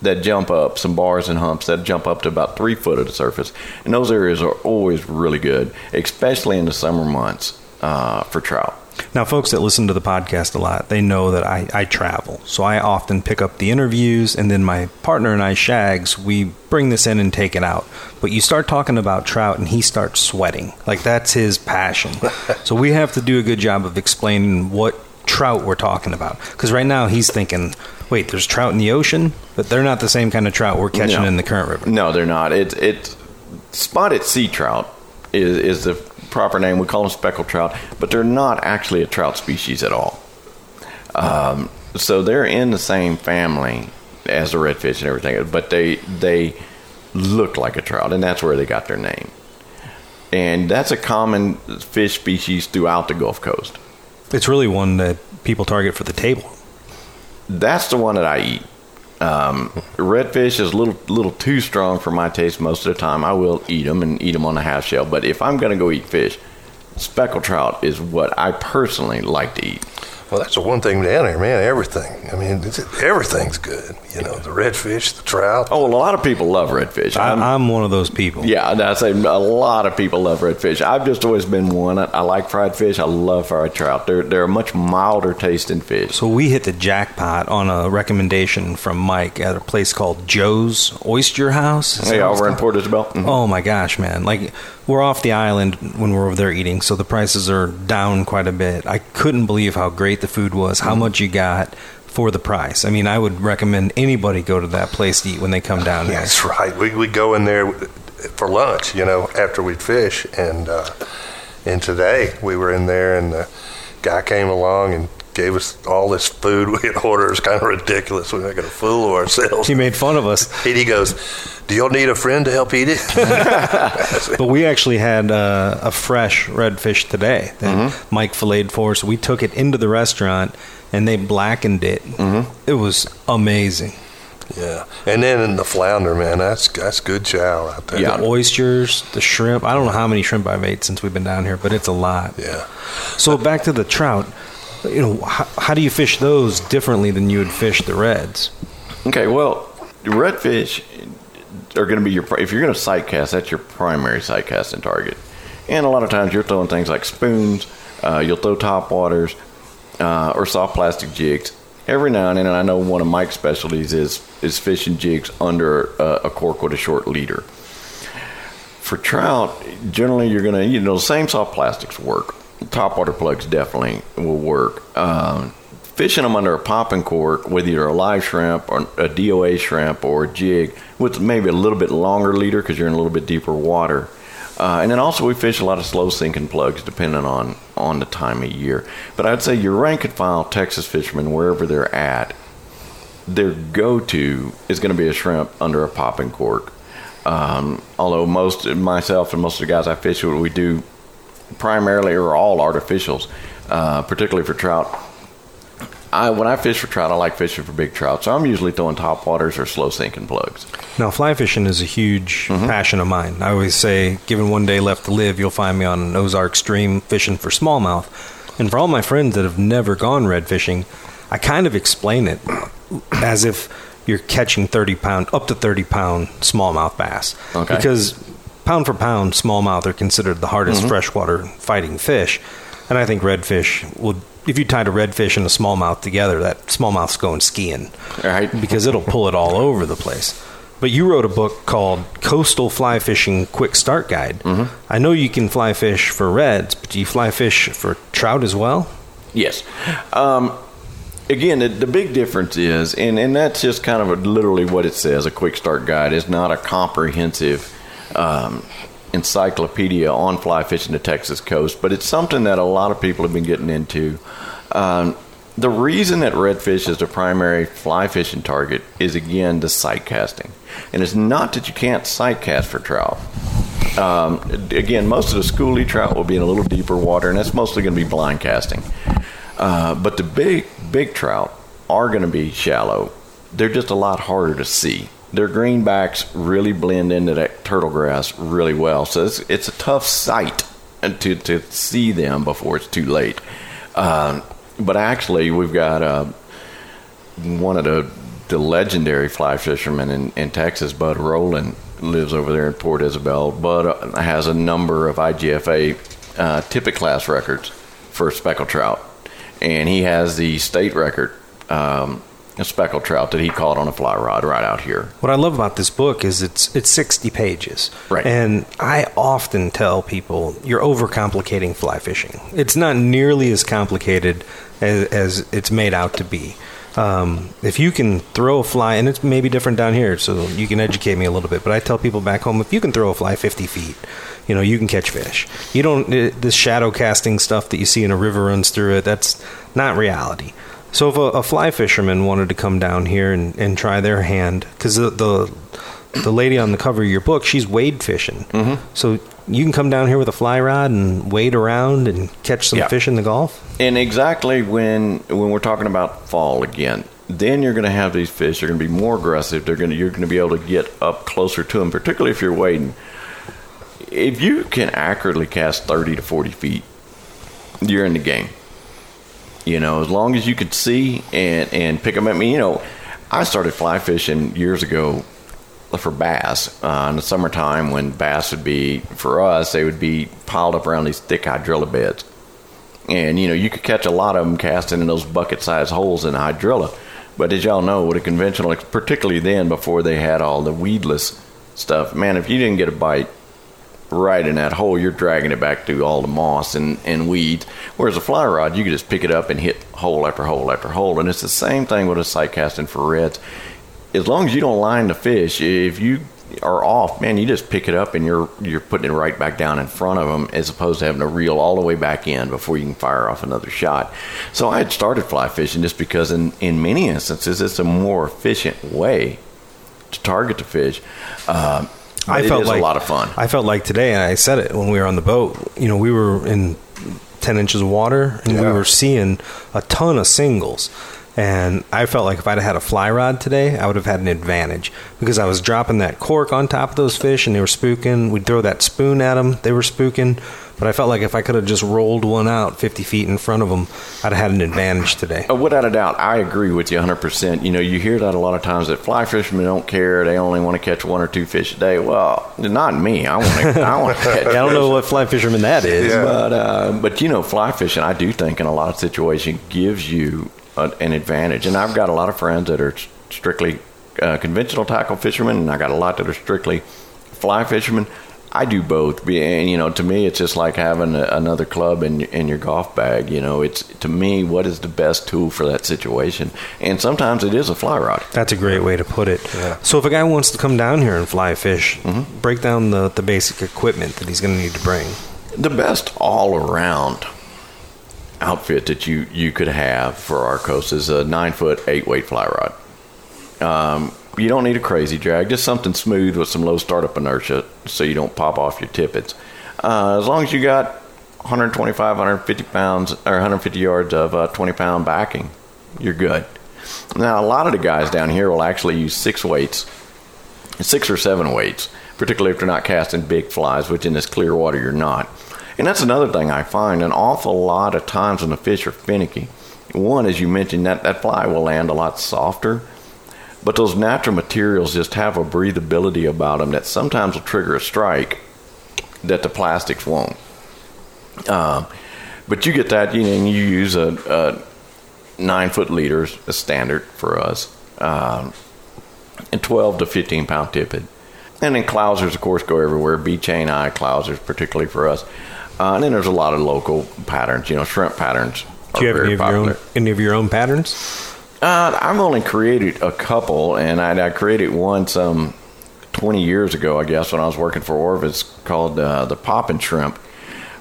that jump up, some bars and humps that jump up to about three foot of the surface. And those areas are always really good, especially in the summer months uh, for trout. Now, folks that listen to the podcast a lot, they know that I, I travel. So I often pick up the interviews, and then my partner and I, Shags, we bring this in and take it out. But you start talking about trout, and he starts sweating. Like, that's his passion. so we have to do a good job of explaining what trout we're talking about. Because right now he's thinking, wait, there's trout in the ocean, but they're not the same kind of trout we're catching No. in the current river. No, they're not. It's it's spotted sea trout is is the proper name. We call them speckled trout, but they're not actually a trout species at all. Um, so they're in the same family as the redfish and everything, but they they look like a trout, and that's where they got their name. And that's a common fish species throughout the Gulf Coast. It's really one that people target for the table. That's the one that I eat. Um, redfish is a little little too strong for my taste most of the time. I will eat them and eat them on a half shell. But if I'm going to go eat fish, speckled trout is what I personally like to eat. Well, that's the one thing down there, man. Everything. I mean, it's, everything's good. You know, the redfish, the trout. Oh, a lot of people love redfish. I, I'm- I'm one of those people. yeah, that's a, a lot of people love redfish. I've just always been one. I, I like fried fish. I love fried trout. They're they're a much milder tasting fish. So we hit the jackpot on a recommendation from Mike at a place called Joe's Oyster House. Is that Hey, over in? Port Isabel. Mhm. Oh my gosh, man! Like we're off the island when we're over there eating, so the prices are down quite a bit. I couldn't believe how great the food was, how much you got for the price. I mean, I would recommend anybody go to that place to eat when they come down here. That's right. We, we go in there for lunch, you know, after we'd fish. And uh, and today we were in there, and the guy came along and gave us all this food we had ordered. It was kind of ridiculous. We're making a fool of ourselves. He made fun of us. And he goes, "Do y'all need a friend to help eat it?" But we actually had uh, a fresh redfish today that Mike filleted for us. We took it into the restaurant and they blackened it. It was amazing. yeah. And then in the flounder, man, that's that's good chow out there. Yeah. The oysters, the shrimp. I don't know how many shrimp I've ate since we've been down here, but it's a lot. Yeah. So back to the trout. You know, how, how do you fish those differently than you would fish the reds? Okay, well, redfish are going to be your if you're going to sight cast, that's your primary sight casting target. And a lot of times you're throwing things like spoons, uh, you'll throw top waters, uh, or soft plastic jigs. Every now and then, and I know one of Mike's specialties is is fishing jigs under a, cork with a short leader. For trout, generally you're gonna you know the same soft plastics work. Top water plugs definitely will work. Um, fishing them under a popping cork whether either a live shrimp or a DOA shrimp or a jig with maybe a little bit longer leader because you're in a little bit deeper water. Uh, and then also we fish a lot of slow sinking plugs depending on on the time of year. But I'd say your rank and file Texas fishermen wherever they're at, their go-to is going to be a shrimp under a popping cork. Um, although most myself and most of the guys I fish with, we do primarily or all artificials, uh, particularly for trout. I when I fish for trout, I like fishing for big trout, so I'm usually throwing top waters or slow sinking plugs. Now, fly fishing is a huge passion of mine. I always say, given one day left to live, you'll find me on an Ozark stream fishing for smallmouth. And for all my friends that have never gone red fishing, I kind of explain it as if you're catching 30 pound, up to 30 pound smallmouth bass. Okay. Because pound for pound, smallmouth are considered the hardest freshwater fighting fish. And I think redfish would, if you tied a redfish and a smallmouth together, that smallmouth's going skiing right. because it'll pull it all over the place. But you wrote a book called Coastal Fly Fishing Quick Start Guide. I know you can fly fish for reds, but do you fly fish for trout as well? Yes. Um, again, the, the big difference is, and, and that's just kind of a, literally what it says a quick start guide is not a comprehensive um, encyclopedia on fly fishing the Texas coast, but it's something that a lot of people have been getting into. Um, the reason that redfish is the primary fly fishing target is again the sight casting, and it's not that you can't sight cast for trout. Um, again, most of the schoolie trout will be in a little deeper water, and that's mostly going to be blind casting. Uh, but the big, big trout are going to be shallow. They're just a lot harder to see. Their greenbacks really blend into that turtle grass really well, so it's, it's a tough sight to, to see them before it's too late. Um, but actually, we've got uh, one of the the legendary fly fishermen in, in Texas, Bud Rowland, lives over there in Port Isabel. Bud uh, has a number of IGFA uh, tippet class records for speckled trout, and he has the state record um, of speckled trout that he caught on a fly rod right out here. What I love about this book is it's it's 60 pages. Right. And I often tell people you're overcomplicating fly fishing. It's not nearly as complicated as, as it's made out to be. Um, if you can throw a fly, and it's maybe different down here, so you can educate me a little bit. But I tell people back home, if you can throw a fly 50 feet, you know you can catch fish. You don't this shadow casting stuff that you see in a river runs through it. That's not reality. So if a, a fly fisherman wanted to come down here and, and try their hand, because the, the the lady on the cover of your book, she's wade fishing. Mm-hmm. So you can come down here with a fly rod and wade around and catch some Yeah. fish in the Gulf. And exactly when when we're talking about fall again, then you're going to have these fish. They're going to be more aggressive. They're going to you're going to be able to get up closer to them, particularly if you're wading. If you can accurately cast 30 to 40 feet, you're in the game. You know, as long as you could see and and pick them at me. You know, I started fly fishing years ago for bass uh, in the summertime when bass would be for us they would be piled up around these thick hydrilla beds and you know you could catch a lot of them casting in those bucket-sized holes in the hydrilla. But as y'all know, with a conventional, particularly then before they had all the weedless stuff, man, if you didn't get a bite right in that hole, you're dragging it back through all the moss and, and weeds. Whereas a fly rod, you could just pick it up and hit hole after hole after hole. And it's the same thing with a sight casting for reds. As long as you don't line the fish, if you are off, man, you just pick it up and you're you're putting it right back down in front of them, as opposed to having to reel all the way back in before you can fire off another shot. So I had started fly fishing just because, in in many instances, it's a more efficient way to target the fish. Uh, I it felt is like a lot of fun. I felt like today, and I said it when we were on the boat. You know, we were in ten inches of water, and we were seeing a ton of singles. And I felt like if I'd had a fly rod today, I would have had an advantage because I was dropping that cork on top of those fish, and they were spooking. We'd throw that spoon at them; they were spooking. But I felt like if I could have just rolled one out 50 feet in front of them, I'd have had an advantage today. Uh, Without a doubt, I agree with you 100%. You know, you hear that a lot of times that fly fishermen don't care. They only want to catch one or two fish a day. Well, not me. I want to. I want to catch. I don't know what fly fisherman that is. Yeah. But uh, but you know, fly fishing, I do think in a lot of situations gives you a, an advantage. And I've got a lot of friends that are strictly uh, conventional tackle fishermen, and I got a lot that are strictly fly fishermen. I do both, and you know, to me, it's just like having a, another club in in your golf bag. You know, it's to me, what is the best tool for that situation? And sometimes it is a fly rod. That's a great way to put it. So if a guy wants to come down here and fly fish, break down the, the basic equipment that he's going to need to bring. the best all around outfit that you, you could have for our coast is a nine foot eight weight fly rod. Um, you don't need a crazy drag, just something smooth with some low startup inertia so you don't pop off your tippets. Uh, as long as you got 125, 150 pounds or 150 yards of uh, 20 pound backing, you're good. Now, a lot of the guys down here will actually use six weights six or seven weights, particularly if they're not casting big flies, which in this clear water you're not. And that's another thing I find an awful lot of times when the fish are finicky. One, as you mentioned, that, that fly will land a lot softer, but those natural materials just have a breathability about them that sometimes will trigger a strike that the plastics won't. Um, but you get that, you know, and you use a, a nine foot leaders, a standard for us. Um, and 12 to 15 pound tippet. And then clousers, of course, go everywhere. bead chain eye clousers, particularly for us. Uh, and then there's a lot of local patterns. You know, shrimp patterns Do you have any of popular. your own any of your own patterns? Uh, I've only created a couple, and I, I created one some 20 years ago, I guess, when I was working for Orvis, called uh, the Poppin' Shrimp,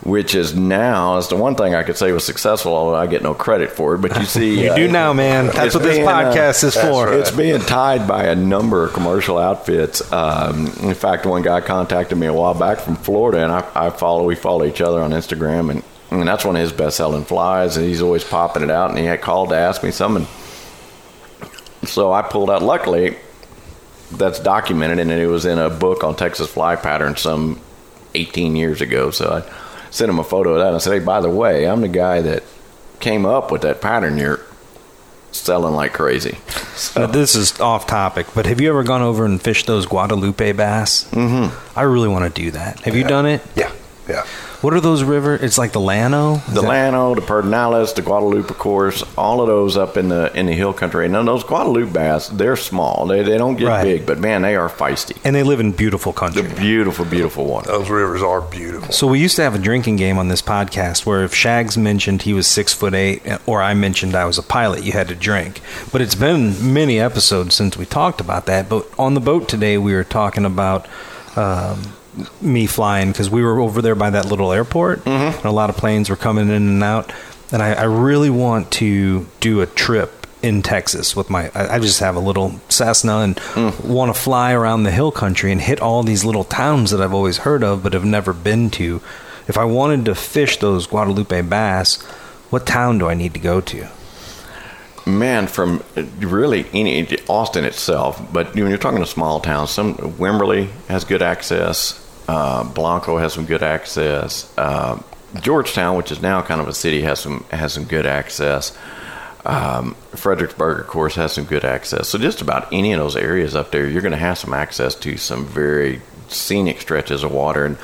which is now is the one thing I could say was successful, although I get no credit for it. But you see, You uh, do now, man. That's what this being, uh, podcast is for. It's being tied by a number of commercial outfits. Um, in fact, one guy contacted me a while back from Florida, and I, I follow. We follow each other on Instagram, and, and that's one of his best-selling flies. And he's always popping it out, and he had called to ask me something. So I pulled out. Luckily, that's documented, and it was in a book on Texas fly patterns some 18 years ago. So I sent him a photo of that. And I said, "Hey, by the way, I'm the guy that came up with that pattern you're selling like crazy." Now, this is off topic, but have you ever gone over and fished those Guadalupe bass? Mm-hmm. I really want to do that. Have you done it? Yeah, yeah. What are those river? It's like the Llano. Is The that- Llano, the Pedernales, the Guadalupe, of course, all of those up in the in the hill country. And then those Guadalupe bass, they're small. They, they don't get Right. big, but man, they are feisty. and they live in beautiful country. The beautiful, beautiful water. Those rivers are beautiful. So we used to have a drinking game on this podcast where if Shags mentioned he was six foot eight, or I mentioned I was a pilot, you had to drink. But it's been many episodes since we talked about that. But on the boat today, we were talking about um, me flying because we were over there by that little airport, mm-hmm. and a lot of planes were coming in and out. And I, I really want to do a trip in Texas with my. I, I just have a little Cessna and mm. want to fly around the hill country and hit all these little towns that I've always heard of but have never been to. If I wanted to fish those Guadalupe bass, what town do I need to go to? Man, from really any Austin itself, but when you're talking to small towns, some Wimberley has good access. Uh, Blanco has some good access. Uh, Georgetown, which is now kind of a city, has some has some good access. Um, Fredericksburg, of course, has some good access. So just about any of those areas up there, you're going to have some access to some very scenic stretches of water. And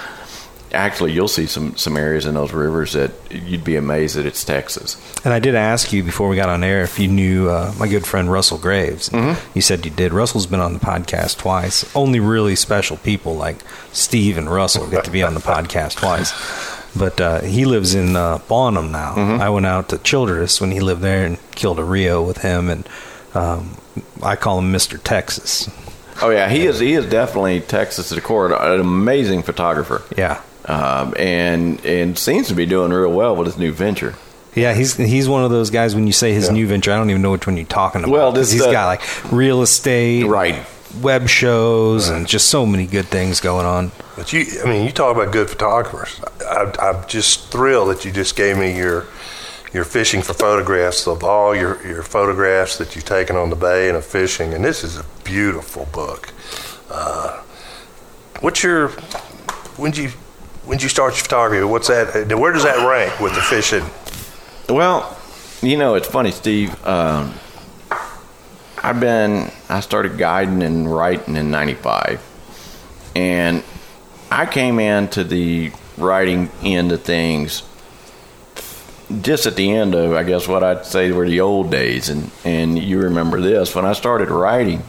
actually, you'll see some some areas in those rivers that you'd be amazed that it's Texas. And I did ask you before we got on air if you knew uh, my good friend Russell Graves. You said you did. Russell's been on the podcast twice. Only really special people like Steve and Russell get to be on the podcast twice. But uh, he lives in uh, Bonham now. I went out to Childress when he lived there and killed a Rio with him, and um, I call him Mister Texas. Oh yeah, he is. He is definitely Texas to the core. An amazing photographer. Yeah. Um, and and seems to be doing real well with his new venture. Yeah, he's he's one of those guys. When you say his new venture, I don't even know which one you're talking about. Well, this, he's uh, got like real estate, Right. web shows, and just so many good things going on. But you, I mean, you talk about good photographers. I, I'm just thrilled that you just gave me your your fishing for photographs of all your, your photographs that you've taken on the bay and of fishing. And this is a beautiful book. Uh, what's your when you when did you start your photography? What's that? Where does that rank with the fishing? Well, you know, it's funny, Steve. Um, I've been, I started guiding and writing in 95. And I came into the writing end of things just at the end of, I guess, what I'd say were the old days. And, and you remember this. When I started writing,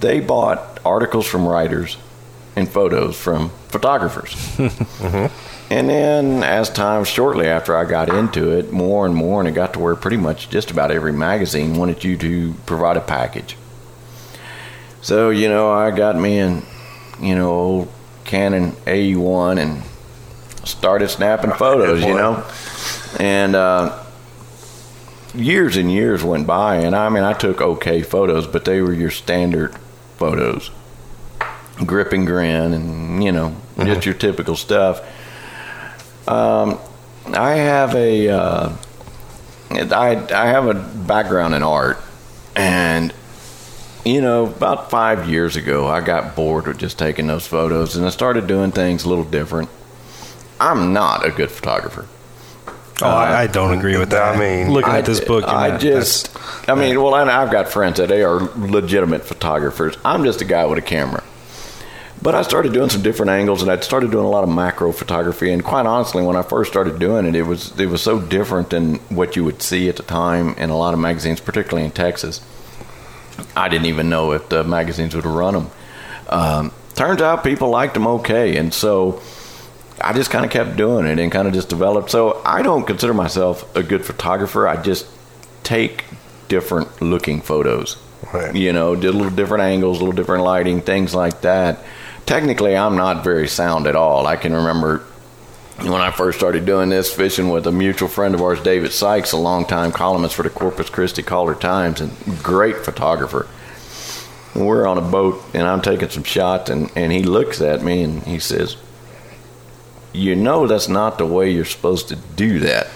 they bought articles from writers and photos from photographers. And then, as time shortly after I got into it, more and more, and it got to where pretty much just about every magazine wanted you to provide a package. So, you know, I got me in, you know, old Canon A1 and started snapping photos, you know. And uh, years and years went by, and I mean, I took okay photos, but they were your standard photos grip and grin, and, you know, just your typical stuff. Um, I have a uh, I I have a background in art, and you know, about five years ago, I got bored with just taking those photos, and I started doing things a little different. I'm not a good photographer. Oh, I, I don't agree with that. I mean, looking I, at this book, I that, just, I mean, well, and I've got friends that they are legitimate photographers. I'm just a guy with a camera. But I started doing some different angles, and I started doing a lot of macro photography. And quite honestly, when I first started doing it, it was it was so different than what you would see at the time in a lot of magazines, particularly in Texas. I didn't even know if the magazines would run them. Um, turns out people liked them okay, and so I just kind of kept doing it and kind of just developed. So I don't consider myself a good photographer. I just take different looking photos. Right. You know, did a little different angles, a little different lighting, things like that. Technically, I'm not very sound at all. I can remember when I first started doing this, fishing with a mutual friend of ours, David Sikes, a longtime columnist for the Corpus Christi Caller Times and great photographer. We're on a boat, and I'm taking some shots, and, and he looks at me and he says, You know, that's not the way you're supposed to do that.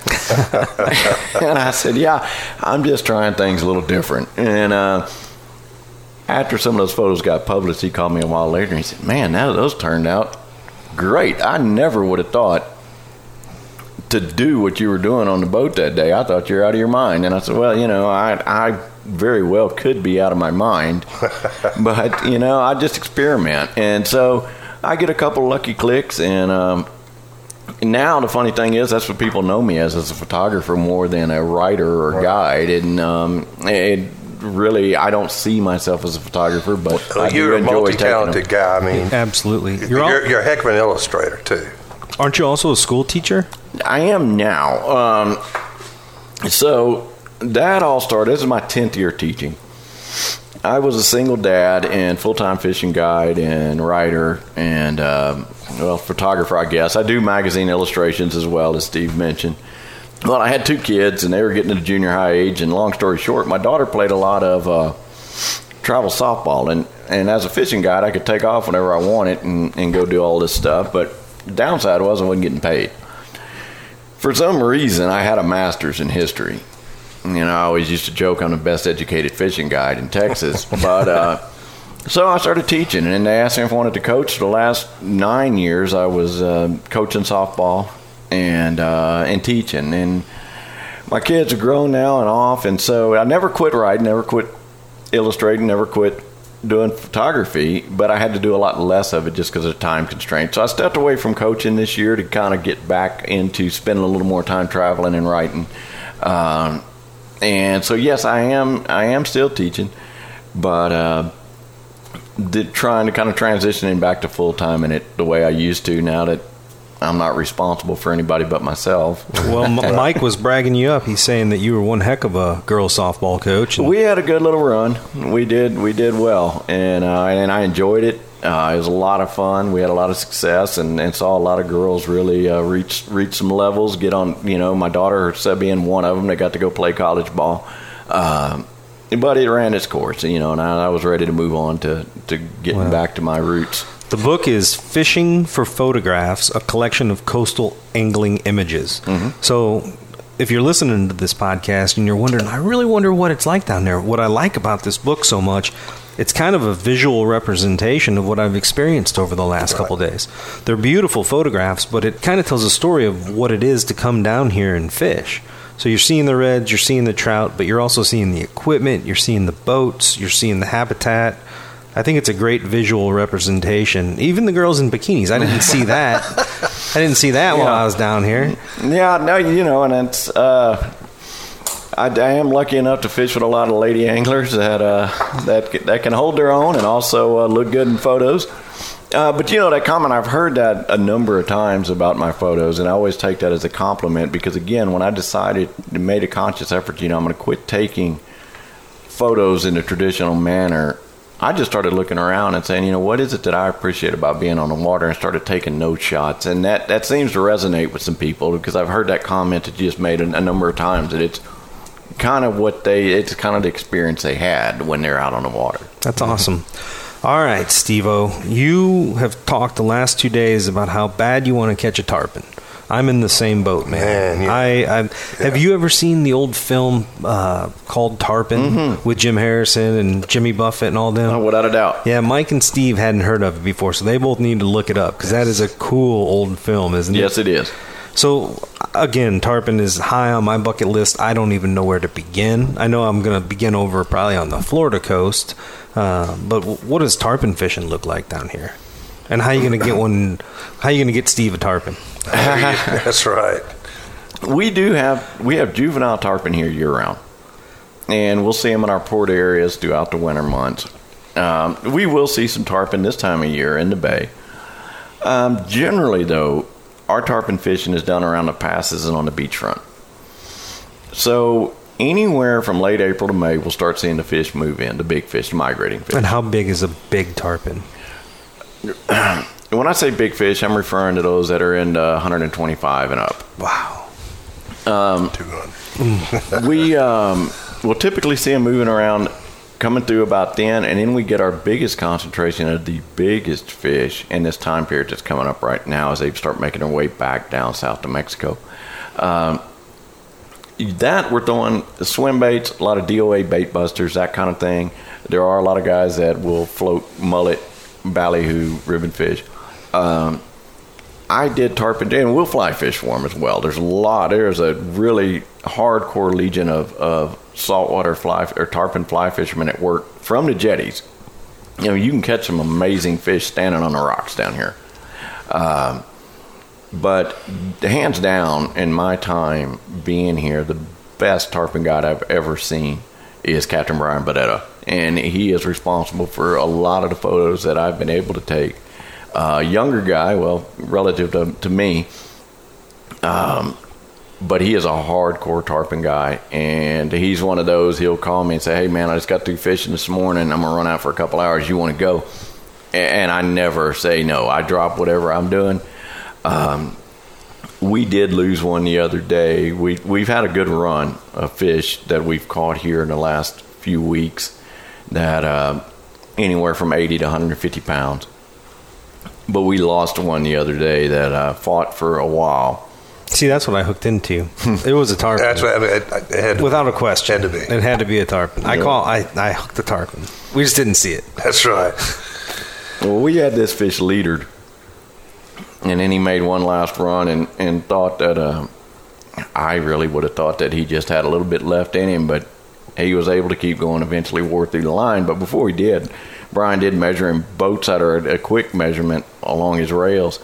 and I said, Yeah, I'm just trying things a little different. And uh, after some of those photos got published, he called me a while later and he said, Man, now those turned out great. I never would have thought to do what you were doing on the boat that day. I thought you were out of your mind. And I said, Well, you know, I, I very well could be out of my mind, but, you know, I just experiment. And so I get a couple lucky clicks and, um, now the funny thing is that's what people know me as as a photographer more than a writer or guide and um, it really I don't see myself as a photographer but Well, do you're a enjoy multi-talented guy. I mean, absolutely. you're, You're, you're, a heck of an illustrator too. aren't you also a school teacher? I am now um, so that all started this is my 10th year teaching I was a single dad and full-time fishing guide and writer and um, well photographer I guess I do magazine illustrations as well as Steve mentioned well I had two kids and they were getting to the junior high age and long story short my daughter played a lot of uh, travel softball and, and as a fishing guide I could take off whenever I wanted and, and go do all this stuff but the downside was I wasn't getting paid for some reason I had a master's in history you know, I always used to joke I'm the best educated fishing guide in Texas. but uh, so I started teaching, and they asked me if I wanted to coach. For the last nine years, I was uh, coaching softball and uh, and teaching. And my kids are grown now and off, and so I never quit writing, never quit illustrating, never quit doing photography. But I had to do a lot less of it just because of time constraints. So I stepped away from coaching this year to kind of get back into spending a little more time traveling and writing. Um, and so yes, I am I am still teaching, but uh, did, trying to kind of transitioning back to full time in it the way I used to now that I'm not responsible for anybody but myself. Well, M- Mike was bragging you up. He's saying that you were one heck of a girls softball coach. and- We had a good little run. We did we did well, and uh, and I enjoyed it. Uh, it was a lot of fun. We had a lot of success, and, and saw a lot of girls really uh, reach reach some levels. Get on, you know, my daughter Seb being one of them. They got to go play college ball, um, but it ran its course, you know, and I, I was ready to move on to to getting Wow. back to my roots. The book is Fishing for Photographs, a collection of coastal angling images. Mm-hmm. So, if you're listening to this podcast and you're wondering, I really wonder what it's like down there, what I like about this book so much, it's kind of a visual representation of what I've experienced over the last couple days. They're beautiful photographs, but it kind of tells a story of what it is to come down here and fish. So you're seeing the reds, you're seeing the trout, but you're also seeing the equipment, you're seeing the boats, you're seeing the habitat. I think it's a great visual representation. Even the girls in bikinis. I didn't see that. I didn't see that while I was down here. Yeah, no, you know, and it's. Uh, I, I am lucky enough to fish with a lot of lady anglers that uh, that that can hold their own and also uh, look good in photos. Uh, but you know that comment I've heard that a number of times about my photos, and I always take that as a compliment because again, when I decided made a conscious effort, you know, I'm going to quit taking photos in a traditional manner. I just started looking around and saying, you know, what is it that I appreciate about being on the water, and started taking note shots, and that that seems to resonate with some people because I've heard that comment that you just made a, a number of times that it's kind of what they, it's kind of the experience they had when they're out on the water. That's awesome. All right, Stevo, you have talked the last two days about how bad you want to catch a tarpon. I'm in the same boat, man. Man, yeah. I, I have you ever seen the old film uh, called Tarpon with Jim Harrison and Jimmy Buffett and all them? Oh, without a doubt. Yeah, Mike and Steve hadn't heard of it before, so they both need to look it up because that is a cool old film, isn't it? Yes, it is. So again, tarpon is high on my bucket list. I don't even know where to begin. I know I'm going to begin over probably on the Florida coast, uh, but w- what does tarpon fishing look like down here? And how you going to get one? How you going to get Steve a tarpon? That's right. We do have we have juvenile tarpon here year round, and we'll see them in our port areas throughout the winter months. Um, we will see some tarpon this time of year in the bay. Um, generally, though, our tarpon fishing is done around the passes and on the beachfront. So anywhere from late April to May, we'll start seeing the fish move in, the big fish, the migrating fish. And how big is a big tarpon? When I say big fish, I'm referring to those that are in the 125 and up. Wow. Too good. we um, will typically see them moving around, coming through about then, and then we get our biggest concentration of the biggest fish in this time period that's coming up right now as they start making their way back down south to Mexico. Um, that we're throwing swim baits, a lot of DOA bait busters, that kind of thing. There are a lot of guys that will float mullet, ballyhoo, ribbon fish. Um, I did tarpon, and we'll fly fish for them as well. There's a lot. There's a really hardcore legion of, of saltwater fly or tarpon fly fishermen at work from the jetties. You know, you can catch some amazing fish standing on the rocks down here. Um, but hands down, in my time being here, the best tarpon guide I've ever seen is Captain Brian Badetta, and he is responsible for a lot of the photos that I've been able to take. Uh, younger guy, well, relative to, to me, um, but he is a hardcore tarpon guy, and he's one of those. He'll call me and say, "Hey, man, I just got through fishing this morning. I'm gonna run out for a couple hours. You want to go?" And I never say no. I drop whatever I'm doing. Um, we did lose one the other day. We we've had a good run of fish that we've caught here in the last few weeks. That uh, anywhere from 80 to 150 pounds. But we lost one the other day that uh, fought for a while. See, that's what I hooked into. it was a tarpon. That's what I mean. It, it had to, Without a question. Had to be. It had to be a tarpon. I call. I I hooked the tarpon. We just didn't see it. That's right. Well, we had this fish leadered, and then he made one last run and, and thought that uh, I really would have thought that he just had a little bit left in him, but he was able to keep going. Eventually, wore through the line. But before he did, Brian did measure him boats out at a quick measurement along his rails.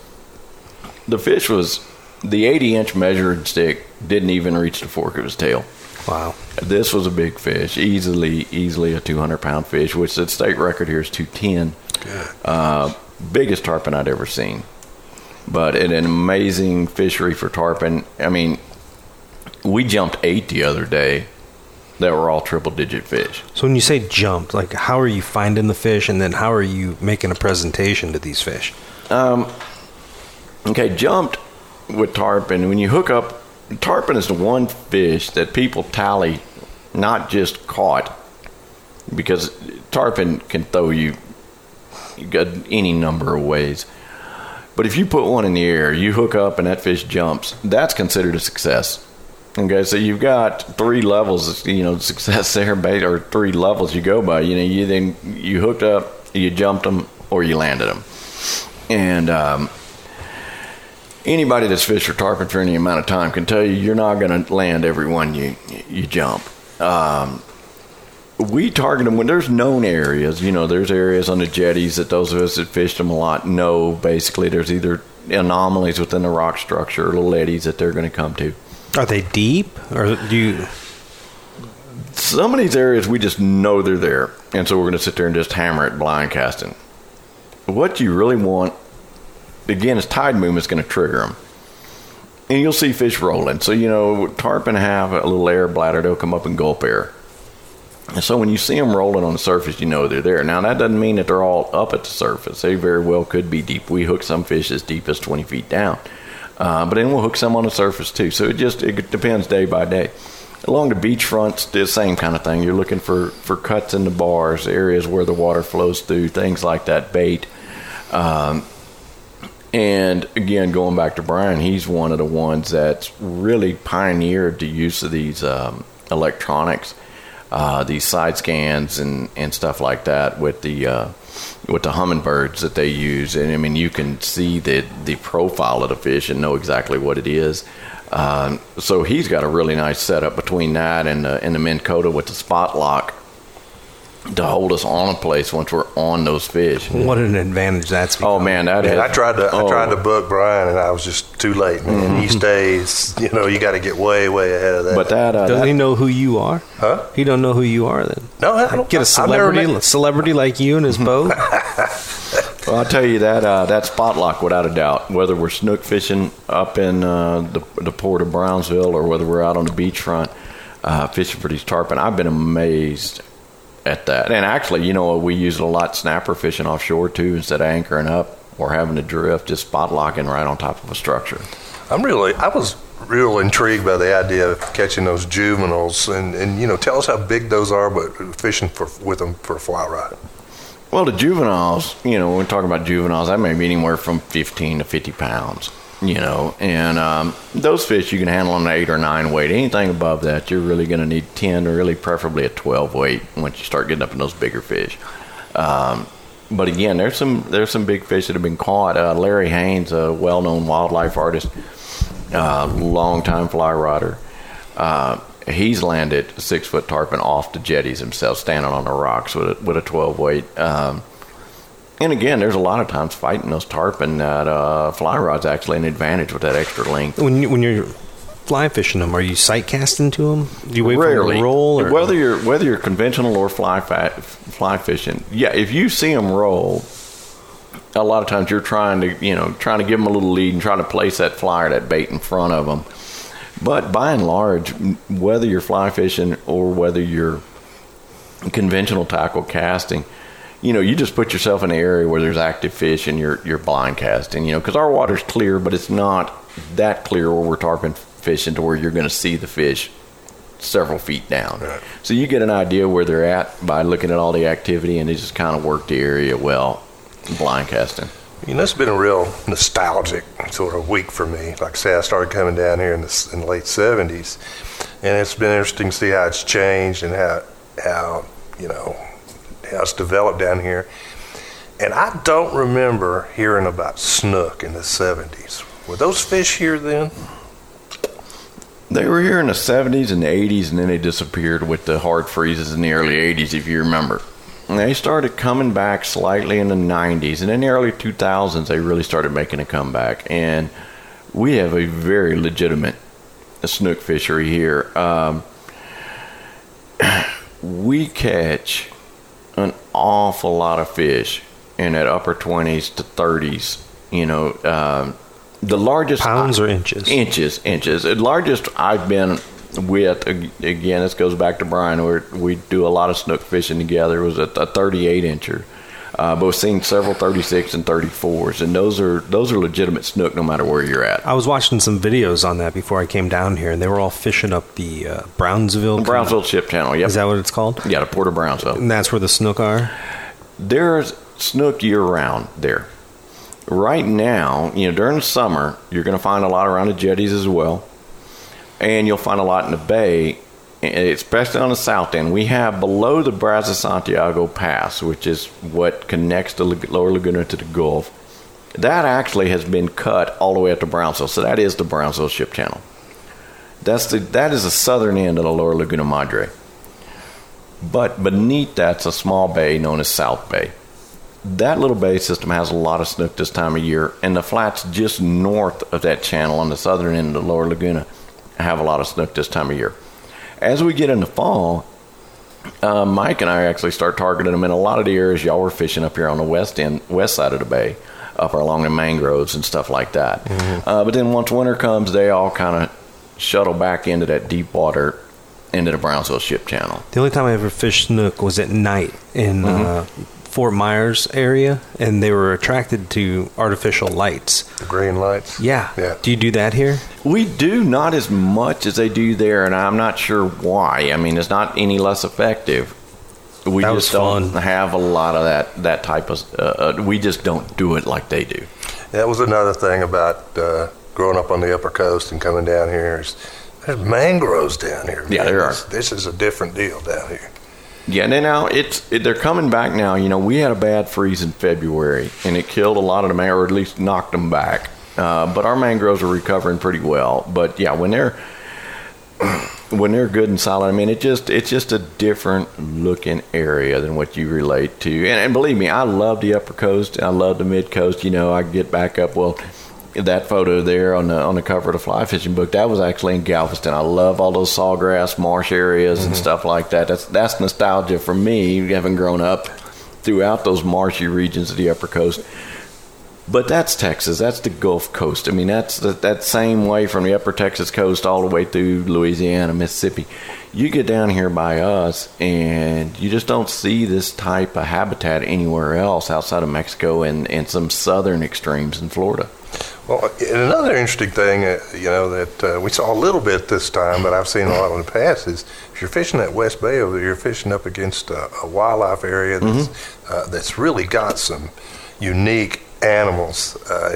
The fish was the 80 inch measured stick didn't even reach the fork of his tail. Wow. This was a big fish, easily, easily a 200 pound fish, which the state record here is 210. Uh, biggest tarpon I'd ever seen. but an amazing fishery for tarpon. I mean, we jumped eight the other day that were all triple digit fish. So when you say jumped, like how are you finding the fish, and then how are you making a presentation to these fish? Um, okay, jumped with tarpon. When you hook up, tarpon is the one fish that people tally, not just caught, because tarpon can throw you, any number of ways. But if you put one in the air, you hook up and that fish jumps, that's considered a success. Okay, so you've got three levels, you know, success there, or three levels you go by. You know, you then you hooked up, you jumped them, or you landed them. And um, anybody that's fished for tarpon for any amount of time can tell you you're not going to land every one you you jump. Um, we target them when there's known areas. You know, there's areas on the jetties that those of us that fished them a lot know. Basically, there's either anomalies within the rock structure or little eddies that they're going to come to. Are they deep, or do you? Some of these areas we just know they're there, and so we're going to sit there and just hammer it blind casting. What you really want, again, is tide movement is going to trigger them. And you'll see fish rolling. So, you know, tarpon have a little air bladder, they'll come up and gulp air. And so when you see them rolling on the surface, you know they're there. Now, that doesn't mean that they're all up at the surface. They very well could be deep. We hook some fish as deep as 20 feet down. Uh, but then we'll hook some on the surface too. So it just it depends day by day. Along the beach fronts, the same kind of thing. You're looking for, for cuts in the bars, areas where the water flows through, things like that, bait. Um, and again, going back to Brian, he's one of the ones that's really pioneered the use of these um, electronics, uh, these side scans and, and stuff like that with the uh, with the Humminbirds that they use. And I mean, you can see the the profile of the fish and know exactly what it is. Um, so he's got a really nice setup between that and the, and the Minn Kota with the spot lock to hold us on a place once we're on those fish. What an advantage that's. Oh man, that Man, is- I tried to oh. I tried to book Brian and I was just too late. Man, Mm-hmm. he stays. You know, you got to get way way ahead of that. But that, uh, Doesn't that he know who you are? Huh? He don't know who you are then. no, I don't, Get a I've never celebrity, met- celebrity like you in his boat. Well, I'll tell you that uh, that spot lock, without a doubt, whether we're snook fishing up in uh, the, the port of Brownsville or whether we're out on the beachfront uh, fishing for these tarpon, I've been amazed at that. And actually, you know, we use it a lot snapper fishing offshore too, instead of anchoring up or having to drift, just spot locking right on top of a structure. I'm really, I was real intrigued by the idea of catching those juveniles, and, and you know, tell us how big those are, but fishing for with them for a fly rod. Well, the juveniles, you know, when we're talking about juveniles, that may be anywhere from 15 to 50 pounds, you know, and um, those fish you can handle on an 8 or 9 weight. Anything above that, you're really going to need 10 or really preferably a 12 weight once you start getting up in those bigger fish. Um, but again, there's some there's some big fish that have been caught. Uh, Larry Haynes, a well-known wildlife artist, uh, long-time fly rodder, uh, he's landed six foot tarpon off the jetties himself, standing on the rocks with a, with a 12 weight. Um, and again, there's a lot of times fighting those tarpon that uh, fly rod's actually an advantage with that extra length. when you, when you're fly fishing them, are you sight casting to them? Do you wait for them to roll? Or? whether you're whether you're conventional or fly fly fishing, yeah. If you see them roll, a lot of times you're trying to you know trying to give them a little lead and trying to place that fly or that bait in front of them. But by and large, whether you're fly fishing or whether you're conventional tackle casting, you know, you just put yourself in an area where there's active fish and you're you're blind casting. You know, because our water's clear, but it's not that clear where we're tarpon fishing to where you're going to see the fish several feet down. So you get an idea where they're at by looking at all the activity, and they just kind of work the area well, blind casting. You know, it's been a real nostalgic sort of week for me. Like I say, I started coming down here in the, in the late '70s, and it's been interesting to see how it's changed and how how you know it's developed down here. And I don't remember hearing about snook in the '70s. Were those fish here then? They were here in the 70s and the 80s, and then they disappeared with the hard freezes in the early 80s, if you remember. And they started coming back slightly in the 90s, and in the early 2000s, they really started making a comeback. And we have a very legitimate snook fishery here. Um, we catch an awful lot of fish in that upper 20s to 30s, you know, um, the largest Pounds or inches? Inches, inches. The largest I've been with again. This goes back to Brian. Where we do a lot of snook fishing together. Was a, a 38 incher. Uh, but we've seen several 36 and 34s, and those are those are legitimate snook no matter where you're at. I was watching some videos on that before I came down here, and they were all fishing up the uh, Brownsville. Brownsville Ship Channel. Yep. Is that what it's called? yeah, the Port of Brownsville. And that's where the snook are. There's snook year round there. Right now, you know, during the summer, you're going to find a lot around the jetties as well, and you'll find a lot in the bay, especially on the south end. We have below the Brazos Santiago Pass, which is what connects the Lower Laguna to the Gulf. That actually has been cut all the way up to Brownsville, so that is the Brownsville Ship Channel. That's the that is the southern end of the Lower Laguna Madre. But beneath that's a small bay known as South Bay. That little bay system has a lot of snook this time of year, and the flats just north of that channel on the southern end of the Lower Laguna have a lot of snook this time of year. As we get into fall, uh, Mike and I actually start targeting them in a lot of the areas y'all were fishing up here on the west end, west side of the bay, up along the mangroves and stuff like that. Uh, but then once winter comes, they all kind of shuttle back into that deep water, into the Brownsville Ship Channel. The only time I ever fished snook was at night in uh, Fort Myers area, and they were attracted to artificial lights. The green lights. Yeah. Yeah. Do you do that here? We do not as much as they do there, and I'm not sure why. I mean, it's not any less effective. We That just was don't fun. have a lot of that that type of. Uh, uh, we just don't do it like they do. That was another thing about uh, growing up on the upper coast and coming down here. Is there's mangroves down here. Yeah, there are. This, this is a different deal down here. Yeah, and now it's it, they're coming back now. You know, we had a bad freeze in February, and it killed a lot of the or at least knocked them back. Uh, but our mangroves are recovering pretty well. But yeah, when they're when they're good and solid, I mean, it just it's just a different looking area than what you relate to. And, and believe me, I love the upper coast. I love the mid coast. You know, I get back up. Well, that photo there on the on the cover of the fly fishing book that was actually in Galveston. I love all those sawgrass marsh areas and mm-hmm. stuff like that. That's that's nostalgia for me, having grown up throughout those marshy regions of the upper coast. But that's Texas. That's the Gulf Coast. I mean, that's the, that same way from the upper Texas coast all the way through Louisiana, Mississippi. You get down here by us, and you just don't see this type of habitat anywhere else outside of Mexico and, and some southern extremes in Florida. Well, another interesting thing, uh, you know, that uh, we saw a little bit this time, but I've seen a lot in the past is if you're fishing that West Bay over there, you're fishing up against a, a wildlife area that's Mm-hmm. uh, that's really got some unique animals uh,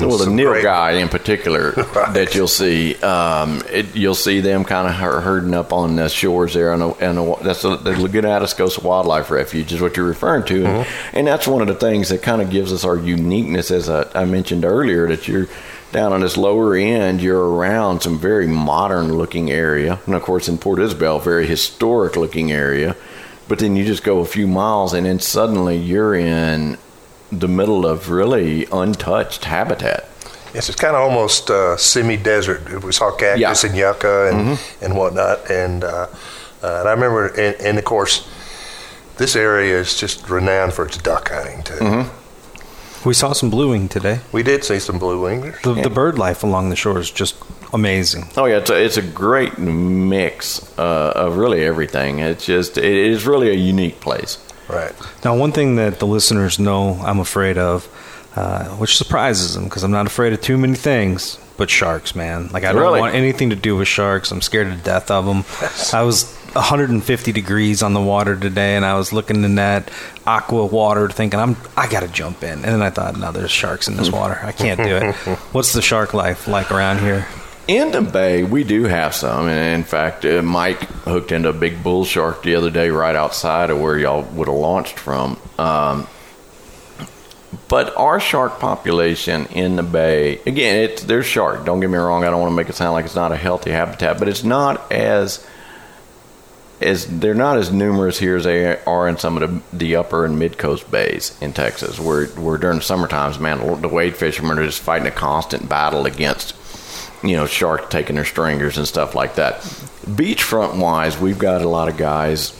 Well, the great- guy in particular Right. that you'll see, um, it, you'll see them kind of herding up on the shores there, and the, that's the, the Laguna Atascosa Wildlife Refuge is what you're referring to, and, and that's one of the things that kind of gives us our uniqueness, as I, I mentioned earlier, that you're down on this lower end, you're around some very modern looking area, and of course in Port Isabel, very historic looking area, but then you just go a few miles, and then suddenly you're in the middle of really untouched habitat. Yes, it's kind of almost uh, semi-desert. We saw cactus Yeah. Mm-hmm. and yucca and, and whatnot, and uh, uh, and I remember, and, and of course, this area is just renowned for its duck hunting too. Mm-hmm. We saw some bluewing today. We did see some blue wingers. The, the bird life along the shore is just amazing. Oh yeah, it's a, it's a great mix uh, of really everything. It's just it is really a unique place. Right. Now, one thing that the listeners know I'm afraid of, uh, which surprises them because I'm not afraid of too many things, but sharks, man. Like, I don't Really? want anything to do with sharks. I'm scared to death of them. I was 150 degrees on the water today, and I was looking in that aqua water thinking, I'm, I got to jump in. And then I thought, no, there's sharks in this water. I can't do it. What's the shark life like around here? In the bay, we do have some, and in fact, uh, Mike hooked into a big bull shark the other day right outside of where y'all would have launched from. Um, but our shark population in the bay, again, it's there's shark. Don't get me wrong. I don't want to make it sound like it's not a healthy habitat, but it's not as as they're not as numerous here as they are in some of the, the upper and mid coast bays in Texas, where where during the summer times, man, the wade fishermen are just fighting a constant battle against you know sharks taking their stringers and stuff like that. Beachfront wise, we've got a lot of guys.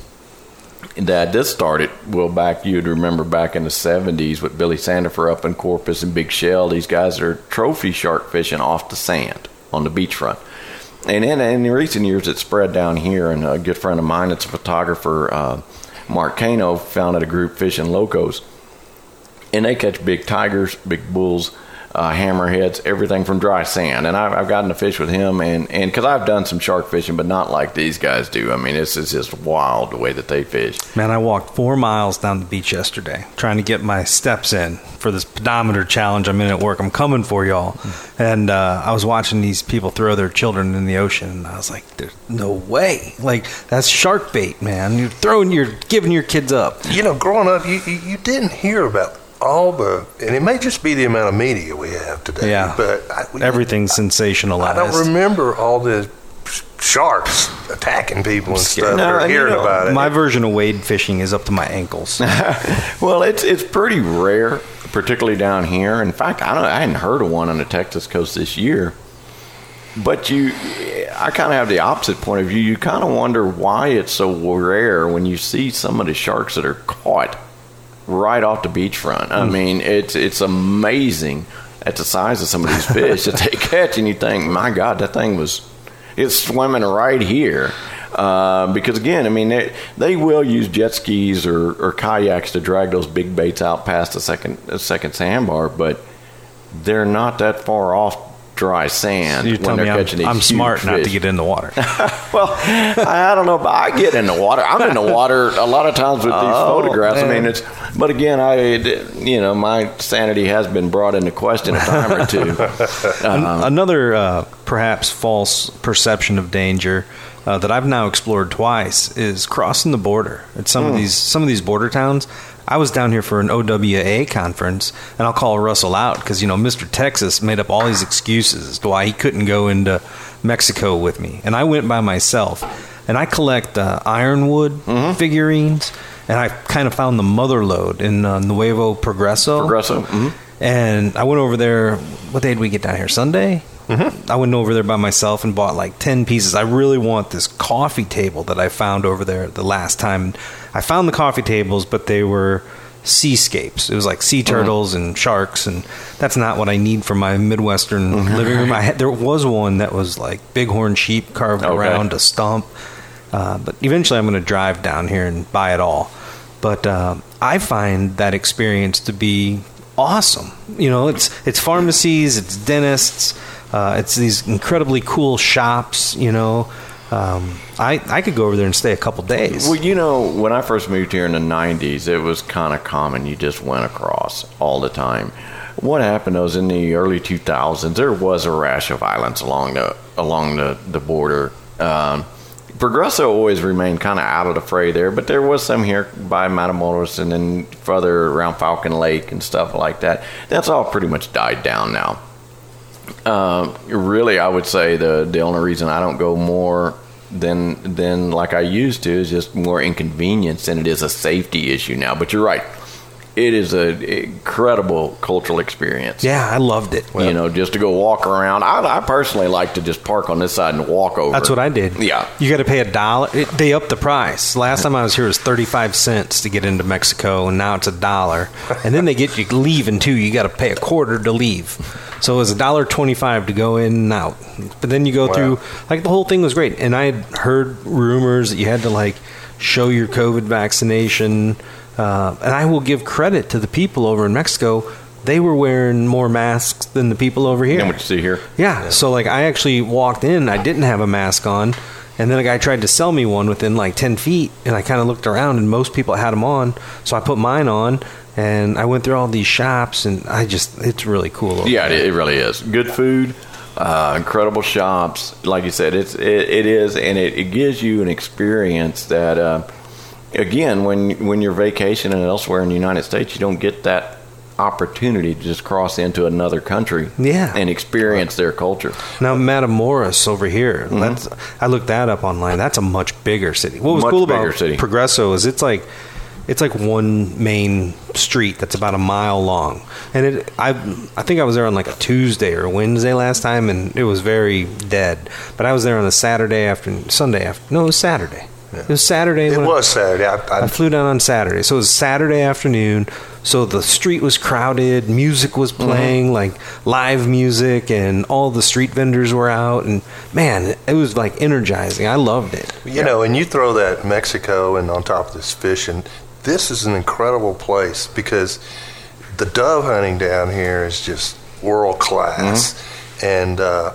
That this started well back you'd remember back in the 70s with billy sandifer up in corpus and big shell. These guys are trophy shark fishing off the sand on the beachfront. And in, in recent years it spread down here and a good friend of mine that's a photographer uh, mark Kano founded a group fishing locos and they catch big tigers big bulls uh, hammerheads, everything from dry sand. And I've, I've gotten to fish with him, and and because I've done some shark fishing, but not like these guys do. I mean, this is just wild the way that they fish. Man, I walked four miles down the beach yesterday trying to get my steps in for this pedometer challenge I'm in at work. I'm coming for y'all. And uh, I was watching these people throw their children in the ocean, and I was like, there's no way. Like, that's shark bait, man. You're throwing, you're giving your kids up. You know, growing up, you, you, you didn't hear about all the, and it may just be the amount of media we have today. Yeah. But I, Everything's sensationalized. I don't remember all the sharks attacking people and stuff No, or and you know, about it. My version of wade fishing is up to my ankles. Well, it's it's pretty rare, particularly down here. In fact, I don't I hadn't heard of one on the Texas coast this year. But you, I kind of have the opposite point of view. You kind of wonder why it's so rare when you see some of the sharks that are caught right off the beachfront. I mean, it's it's amazing at the size of some of these fish that they catch, and you think, my God, that thing was it's swimming right here. Uh, because again, I mean, they, they will use jet skis or, or kayaks to drag those big baits out past the second the second sandbar, but they're not that far off dry sand You when tell they're me I'm, I'm smart not to get in the water. Well, I don't know, but I get in the water. I'm in the water a lot of times with these Oh, photographs. I mean, it's. But again, I, you know, my sanity has been brought into question a time or two. An- Another uh, perhaps false perception of danger uh, that I've now explored twice is crossing the border. At some of these some of these border towns, I was down here for an OWA conference, and I'll call Russell out because you know Mr. Texas made up all these excuses as to why he couldn't go into Mexico with me, and I went by myself. And I collect uh, ironwood figurines, and I kind of found the mother lode in uh, Nuevo Progreso. Progresso. mhm. And I went over there. What day did we get down here? Sunday. Mm-hmm. I went over there by myself and bought like ten pieces. I really want this coffee table that I found over there the last time. I found the coffee tables, but they were seascapes. It was like sea turtles and sharks, and that's not what I need for my midwestern living room. I had, there was one that was like bighorn sheep carved Okay. around a stump, uh, but eventually I'm going to drive down here and buy it all. But uh, I find that experience to be awesome. You know, it's it's pharmacies, it's dentists, uh, it's these incredibly cool shops. You know, um, I I could go over there and stay a couple days. Well, you know, when I first moved here in the 90s, it was kind of common. You just went across all the time. What happened was in the early 2000s, there was a rash of violence along the along the, the border. Um, Progresso always remained kind of out of the fray there, but there was some here by Matamoros and then further around Falcon Lake and stuff like that. That's all pretty much died down now. Um, really, I would say the the only reason I don't go more than than like I used to is just more inconvenience than it is a safety issue now. But you're right, it is an incredible cultural experience. yeah, I loved it. You know, just to go walk around. I, I personally like to just park on this side and walk over. That's what I did. Yeah. You got to pay a dollar. It, they upped the price. Last time I was here it was 35 cents to get into Mexico, and now it's a dollar. And then they get you leaving too. You got to pay a quarter to leave. So it was a dollar 25 to go in and out. But then you go Wow. through, like, the whole thing was great. And I had heard rumors that you had to, like, show your COVID vaccination. Uh, and I will give credit to the people over in Mexico. They were wearing more masks than the people over here. And what you see here. Yeah. So like I actually walked in, I didn't have a mask on, and then a guy tried to sell me one within like ten feet, and I kind of looked around, and most people had them on, so I put mine on, and I went through all these shops, and I just it's really cool. over Yeah, there. it, it really is. Good food, uh, incredible shops. Like you said, it's it, it is, and it, it gives you an experience that, uh, again, when when you're vacationing elsewhere in the United States, you don't get that opportunity to just cross into another country, Yeah. and experience their culture. Now Matamoros over here, Mm-hmm. that's I looked that up online. That's a much bigger city. What was Much cool about city. Progresso is it's like it's like one main street that's about a mile long, and it I I think I was there on like a Tuesday or Wednesday last time, and it was very dead. But I was there on a Saturday afternoon, Sunday after no, it was Saturday. It was Saturday. It when I- was Saturday. I, I, I flew down on Saturday, so it was Saturday afternoon. So the street was crowded, music was playing, like live music, and all the street vendors were out. And man, it was like energizing. I loved it. You know, and you throw that Mexico and on top of this fishing, this is an incredible place because the dove hunting down here is just world class, and, uh,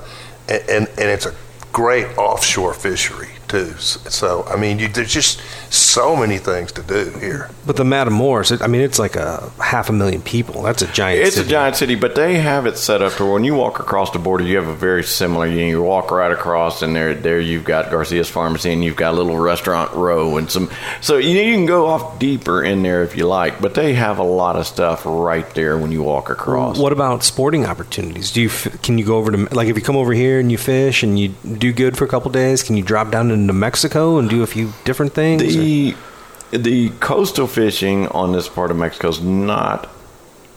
and and and it's a great offshore fishery too. So I mean, you, there's just so many things to do here. But the Matamoros, it, I mean, it's like a half a million people. That's a giant. City. It's city. a giant city, but they have it set up to where when you walk across the border, you have a very similar. You, you walk right across, and there, there you've got Garcia's Pharmacy, and you've got a little restaurant row, and some. So you, you can go off deeper in there if you like, but they have a lot of stuff right there when you walk across. What about sporting opportunities? Do you can you go over to like if you come over here and you fish and you do good for a couple days? Can you drop down into Mexico and do a few different things? or- The the coastal fishing on this part of Mexico is not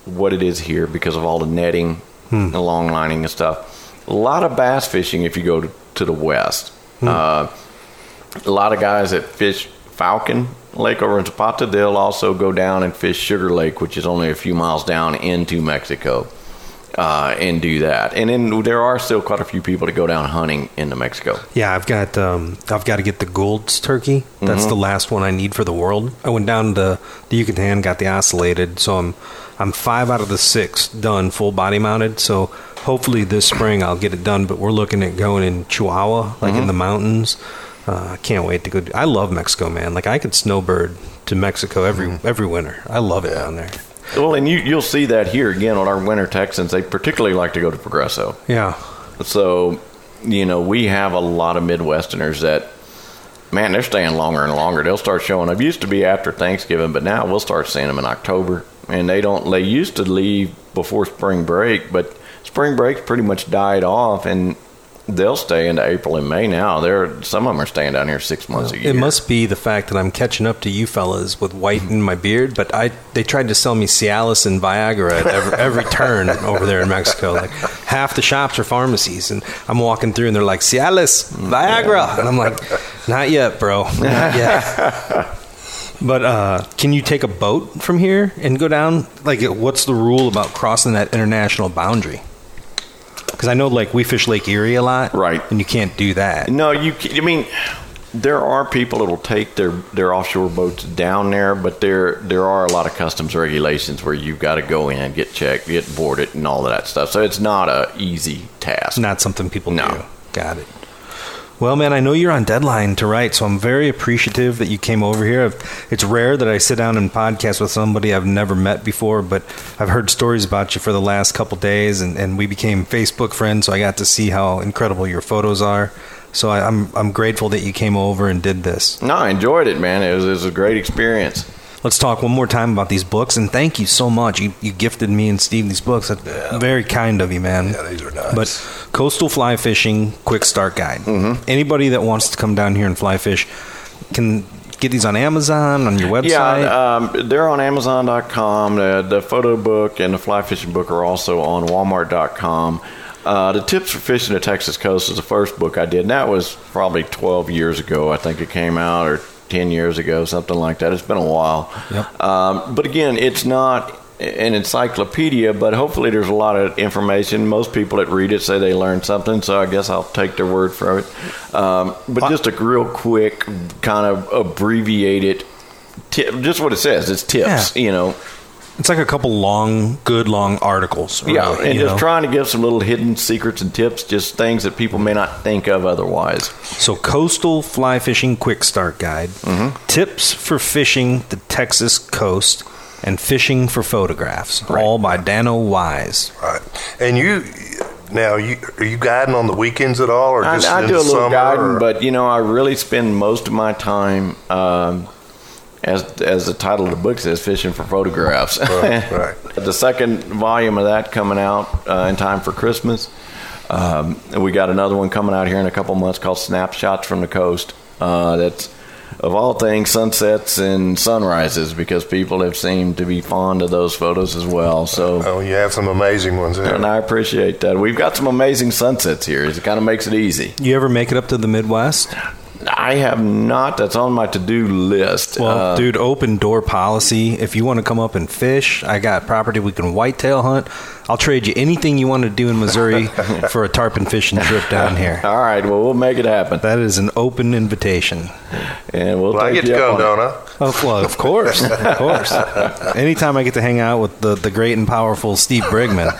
what it is here because of all the netting, Hmm. the long lining and stuff. A lot of bass fishing if you go to, to the west. Hmm. Uh, a lot of guys that fish Falcon Lake over in Zapata, they'll also go down and fish Sugar Lake, which is only a few miles down into Mexico. Uh, and do that, and then there are still quite a few people to go down hunting into Mexico. Yeah, I've got um, I've got to get the Gould's turkey. That's the last one I need for the world. I went down to the Yucatan, got the ocellated, so I'm I'm five out of the six done, full body mounted. So hopefully this spring I'll get it done. But we're looking at going in Chihuahua, like in the mountains. Uh, I can't wait to go. I love Mexico, man. Like I could snowbird to Mexico every every winter. I love it down there. Well, and you, you'll see that here again on our winter Texans. They particularly like to go to Progresso. Yeah, So, you know, we have a lot of Midwesterners that, man, they're staying longer and longer. They'll start showing up. Used to be after Thanksgiving, but now we'll start seeing them in October. And they don't. They used to leave before spring break, but spring break's pretty much died off, and they'll stay into April and May now. They're some of them are staying down here six months a year. It must be the fact that I'm catching up to you fellas with white in my beard, but I they tried to sell me Cialis and Viagra at every, every turn over there in Mexico. Like half the shops are pharmacies, and I'm walking through and they're like Cialis, Viagra, and I'm like, not yet, bro, not yet. But uh, can you take a boat from here and go down? Like, what's the rule about crossing that international boundary? Because I know, like, we fish Lake Erie a lot, Right. And you can't do that. No, you. I mean, there are people that will take their their offshore boats down there, but there there are a lot of customs regulations where you've got to go in, get checked, get boarded, and all of that stuff. So it's not a easy task. not something people No. do. Got it. Well, man, I know you're on deadline to write, so I'm very appreciative that you came over here. It's rare that I sit down and podcast with somebody I've never met before, but I've heard stories about you for the last couple days, and, and we became Facebook friends, so I got to see how incredible your photos are. So I, I'm I'm grateful that you came over and did this. No, I enjoyed it, man. It was, it was a great experience. Let's talk one more time about these books, and thank you so much. You, you gifted me and Steve these books. That's very kind of you, man. Yeah, these are nice. But Coastal Fly Fishing Quick Start Guide. Anybody that wants to come down here and fly fish can get these on Amazon, on your website. Yeah, um, they're on Amazon.com. The, the photo book and the fly fishing book are also on Walmart.com. Uh, the Tips for Fishing the Texas Coast is the first book I did, and that was probably 12 years ago. I think it came out, or 10 years ago, something like that. It's been a while. Yep. Um, but again, it's not an encyclopedia, but hopefully there's a lot of information. Most people that read it say they learned something, so I guess I'll take their word for it. Um, but just a real quick, kind of abbreviated tip, just what it says. It's tips, Yeah. you know. It's like a couple long, good long articles. Yeah, and just know. trying to give some little hidden secrets and tips, just things that people may not think of otherwise. So, Coastal Fly Fishing Quick Start Guide, Mm-hmm. tips for fishing the Texas coast, and fishing for photographs, all by Dano Wise. Right. And you now you are you guiding on the weekends at all, or just I in do a the little summer, guiding, or- but you know, I really spend most of my time, um, as as the title of the book says, fishing for photographs. Right, right. the second volume of that coming out uh, in time for Christmas. Um, we got another one coming out here in a couple months called Snapshots from the Coast. Uh, that's of all things sunsets and sunrises because people have seemed to be fond of those photos as well. So. oh, you have some amazing ones there. And I appreciate that. We've got some amazing sunsets here. It kind of makes it easy. You ever make it up to the Midwest? I have not. That's on my to-do list. Well, Uh, dude, open door policy. If you want to come up and fish, I got property we can whitetail hunt. I'll trade you anything you want to do in Missouri for a tarpon fishing trip down here. all right. Well, we'll make it happen, That is an open invitation. and we'll. Well, I get to you up go, on don't I? Oh, well, of course, of course. Anytime I get to hang out with the, the great and powerful Steve Brigman,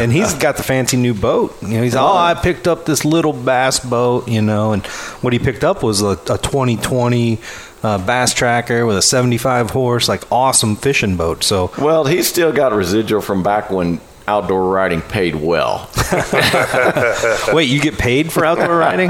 and he's got the fancy new boat. You know, he's oh, I picked up this little bass boat, you know, and what he picked up was a, a 2020 uh, bass tracker with a 75 horse, like awesome fishing boat. So Well, he's still got residual from back when outdoor riding paid well. wait, you get paid for outdoor riding?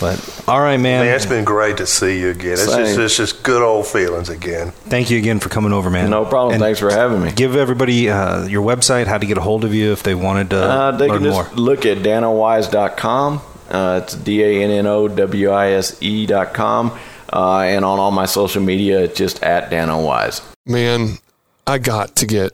But all right, man. Man, it's been great to see you again. It's Same. just, it's just good old feelings again. Thank you again for coming over, man. No problem. And Thanks for having me. Give everybody uh, your website, how to get a hold of you if they wanted to Uh, they learn can just more. look at danowise.com. Uh, it's D A N N O W I S E dot com. Uh, and on all my social media, it's just at danowise. Man, I got to get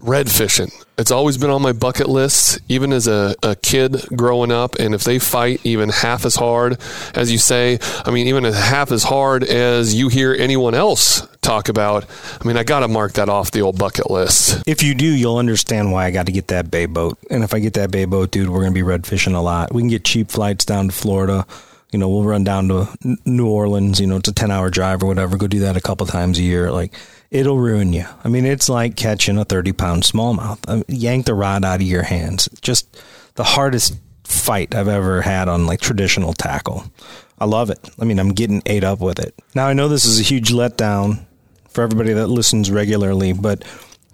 red fishing. It's always been on my bucket list, even as a, a kid growing up. And if they fight even half as hard as you say, I mean, even half as hard as you hear anyone else talk about, I mean, I got to mark that off the old bucket list. If you do, you'll understand why I got to get that bay boat. And if I get that bay boat, dude, we're going to be red fishing a lot. We can get cheap flights down to Florida. You know, we'll run down to New Orleans. You know, it's a 10 hour drive or whatever. Go do that a couple times a year. Like, it'll ruin you. I mean, it's like catching a 30 pound smallmouth. I mean, yank the rod out of your hands. Just the hardest fight I've ever had on like traditional tackle. I love it. I mean, I'm getting ate up with it. Now, I know this is a huge letdown for everybody that listens regularly, but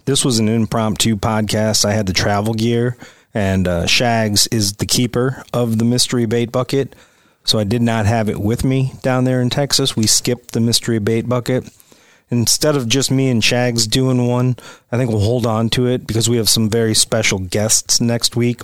this was an impromptu podcast. I had the travel gear, and uh, Shags is the keeper of the mystery bait bucket. So I did not have it with me down there in Texas. We skipped the mystery bait bucket. Instead of just me and Shags doing one, I think we'll hold on to it because we have some very special guests next week.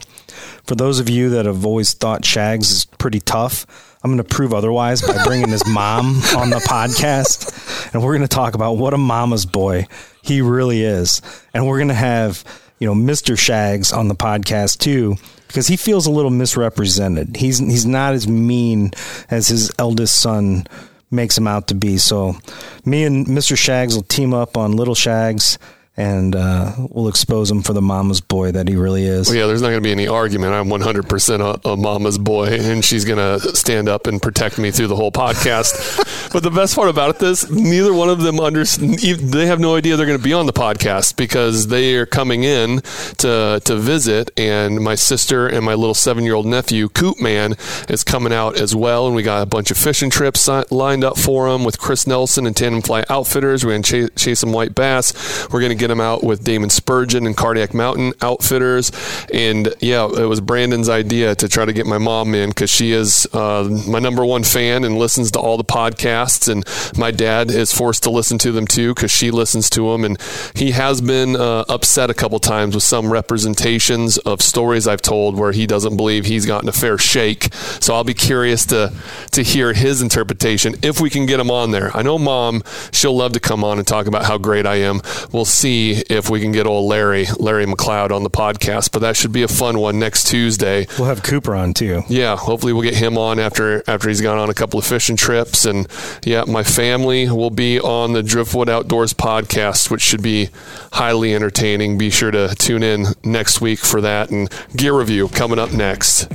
For those of you that have always thought Shags is pretty tough, I'm going to prove otherwise by bringing his mom on the podcast. And we're going to talk about what a mama's boy he really is. And we're going to have, you know, Mr. Shags on the podcast too because he feels a little misrepresented. He's he's not as mean as his eldest son makes him out to be. So me and Mr. Shags will team up on Little Shags and uh, we'll expose him for the mama's boy that he really is. Well, yeah, there's not going to be any argument. I'm 100% a, a mama's boy, and she's going to stand up and protect me through the whole podcast. but the best part about this, neither one of them under, they have no idea they're going to be on the podcast because they are coming in to to visit, and my sister and my little seven year old nephew Coop Man is coming out as well, and we got a bunch of fishing trips lined up for them with Chris Nelson and Tandem Fly Outfitters. We're going to chase, chase some white bass. We're going to get them out with Damon Spurgeon and Cardiac Mountain Outfitters. And yeah, it was Brandon's idea to try to get my mom in because she is uh, my number one fan and listens to all the podcasts. And my dad is forced to listen to them too because she listens to them. And he has been uh, upset a couple times with some representations of stories I've told where he doesn't believe he's gotten a fair shake. So I'll be curious to to hear his interpretation if we can get him on there. I know mom, she'll love to come on and talk about how great I am. We'll see if we can get old Larry, Larry McLeod on the podcast, but that should be a fun one next Tuesday. We'll have Cooper on too. Yeah, hopefully we'll get him on after after he's gone on a couple of fishing trips, and yeah, my family will be on the Driftwood Outdoors podcast, which should be highly entertaining. Be sure to tune in next week for that, and gear review coming up next.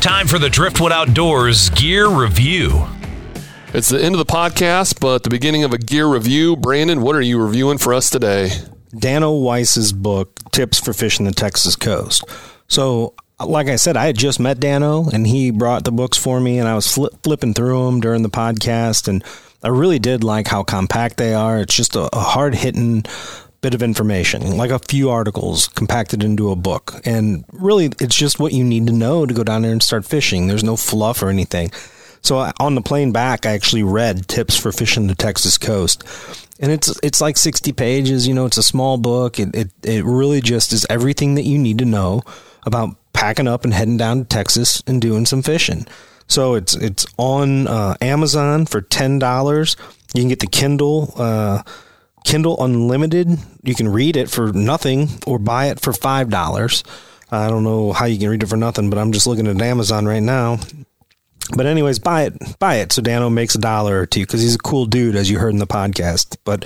Time for the Driftwood Outdoors Gear Review. It's the end of the podcast, but the beginning of a gear review. Brandon, what are you reviewing for us today? Dano Wise's book, Tips for Fishing the Texas Coast. So, like I said, I had just met Dano and he brought the books for me and I was flip, flipping through them during the podcast and I really did like how compact they are. It's just a, a hard hitting bit of information, like a few articles compacted into a book. And really, it's just what you need to know to go down there and start fishing. There's no fluff or anything. So on the plane back, I actually read tips for fishing the Texas coast, and it's it's like sixty pages. You know, it's a small book. It it it really just is everything that you need to know about packing up and heading down to Texas and doing some fishing. So it's it's on uh, Amazon for ten dollars. You can get the Kindle. Uh, Kindle Unlimited. You can read it for nothing or buy it for five dollars. I don't know how you can read it for nothing, but I'm just looking at Amazon right now. But anyways, buy it, buy it. So Dano makes a dollar or two because he's a cool dude, as you heard in the podcast. But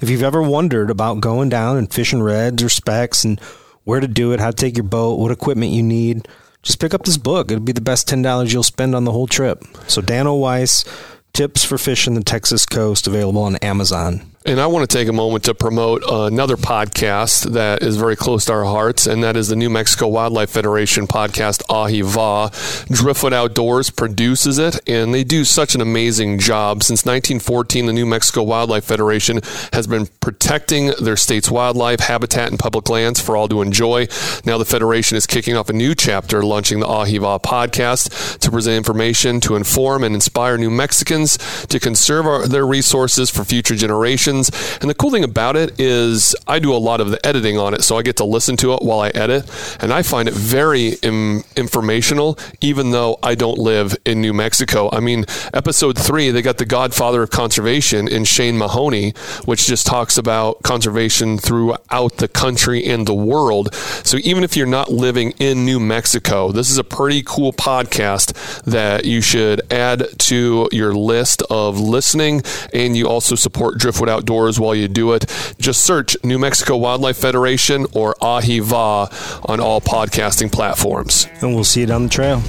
if you've ever wondered about going down and fishing reds or specks and where to do it, how to take your boat, what equipment you need, just pick up this book. It'll be the best ten dollars you'll spend on the whole trip. So Dano Wise, tips for fishing the Texas coast, available on Amazon. And I want to take a moment to promote another podcast that is very close to our hearts, and that is the New Mexico Wildlife Federation podcast, Ahi Va. Driftwood Outdoors produces it, and they do such an amazing job. Since 1914, the New Mexico Wildlife Federation has been protecting their state's wildlife, habitat, and public lands for all to enjoy. Now, the Federation is kicking off a new chapter, launching the Ahi Va podcast to present information to inform and inspire New Mexicans to conserve our, their resources for future generations. And the cool thing about it is I do a lot of the editing on it, so I get to listen to it while I edit. And I find it very Im- informational, even though I don't live in New Mexico. I mean, episode three, they got the godfather of conservation in Shane Mahoney, which just talks about conservation throughout the country and the world. So even if you're not living in New Mexico, this is a pretty cool podcast that you should add to your list of listening. And you also support Driftwood Outdoors while you do it. Just search New Mexico Wildlife Federation or Ahi Va on all podcasting platforms. And we'll see you down the trail.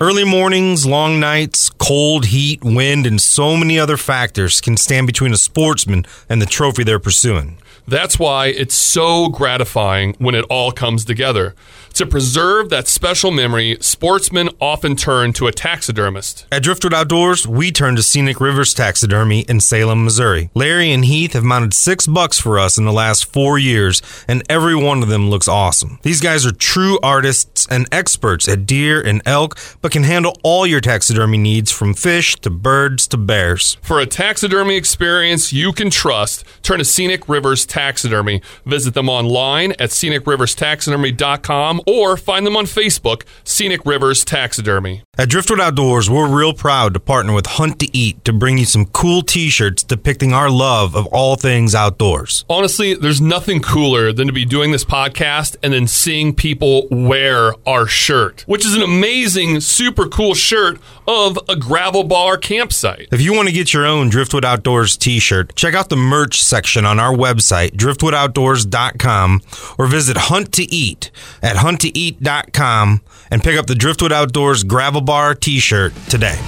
Early mornings, long nights, cold, heat, wind, and so many other factors can stand between a sportsman and the trophy they're pursuing. That's why it's so gratifying when it all comes together. To preserve that special memory, sportsmen often turn to a taxidermist. At Driftwood Outdoors, we turn to Scenic Rivers Taxidermy in Salem, Missouri. Larry and Heath have mounted six bucks for us in the last four years, and every one of them looks awesome. These guys are true artists and experts at deer and elk, but can handle all your taxidermy needs from fish to birds to bears. For a taxidermy experience you can trust, turn to Scenic Rivers Taxidermy. Visit them online at scenicriverstaxidermy.com or find them on Facebook, Scenic Rivers Taxidermy. At Driftwood Outdoors, we're real proud to partner with Hunt to Eat to bring you some cool t shirts depicting our love of all things outdoors. Honestly, there's nothing cooler than to be doing this podcast and then seeing people wear our shirt, which is an amazing, super cool shirt of a gravel bar campsite. If you want to get your own Driftwood Outdoors t shirt, check out the merch section on our website, driftwoodoutdoors.com, or visit Hunt to Eat at hunttoeat.com and pick up the Driftwood Outdoors Gravel Bar t shirt today.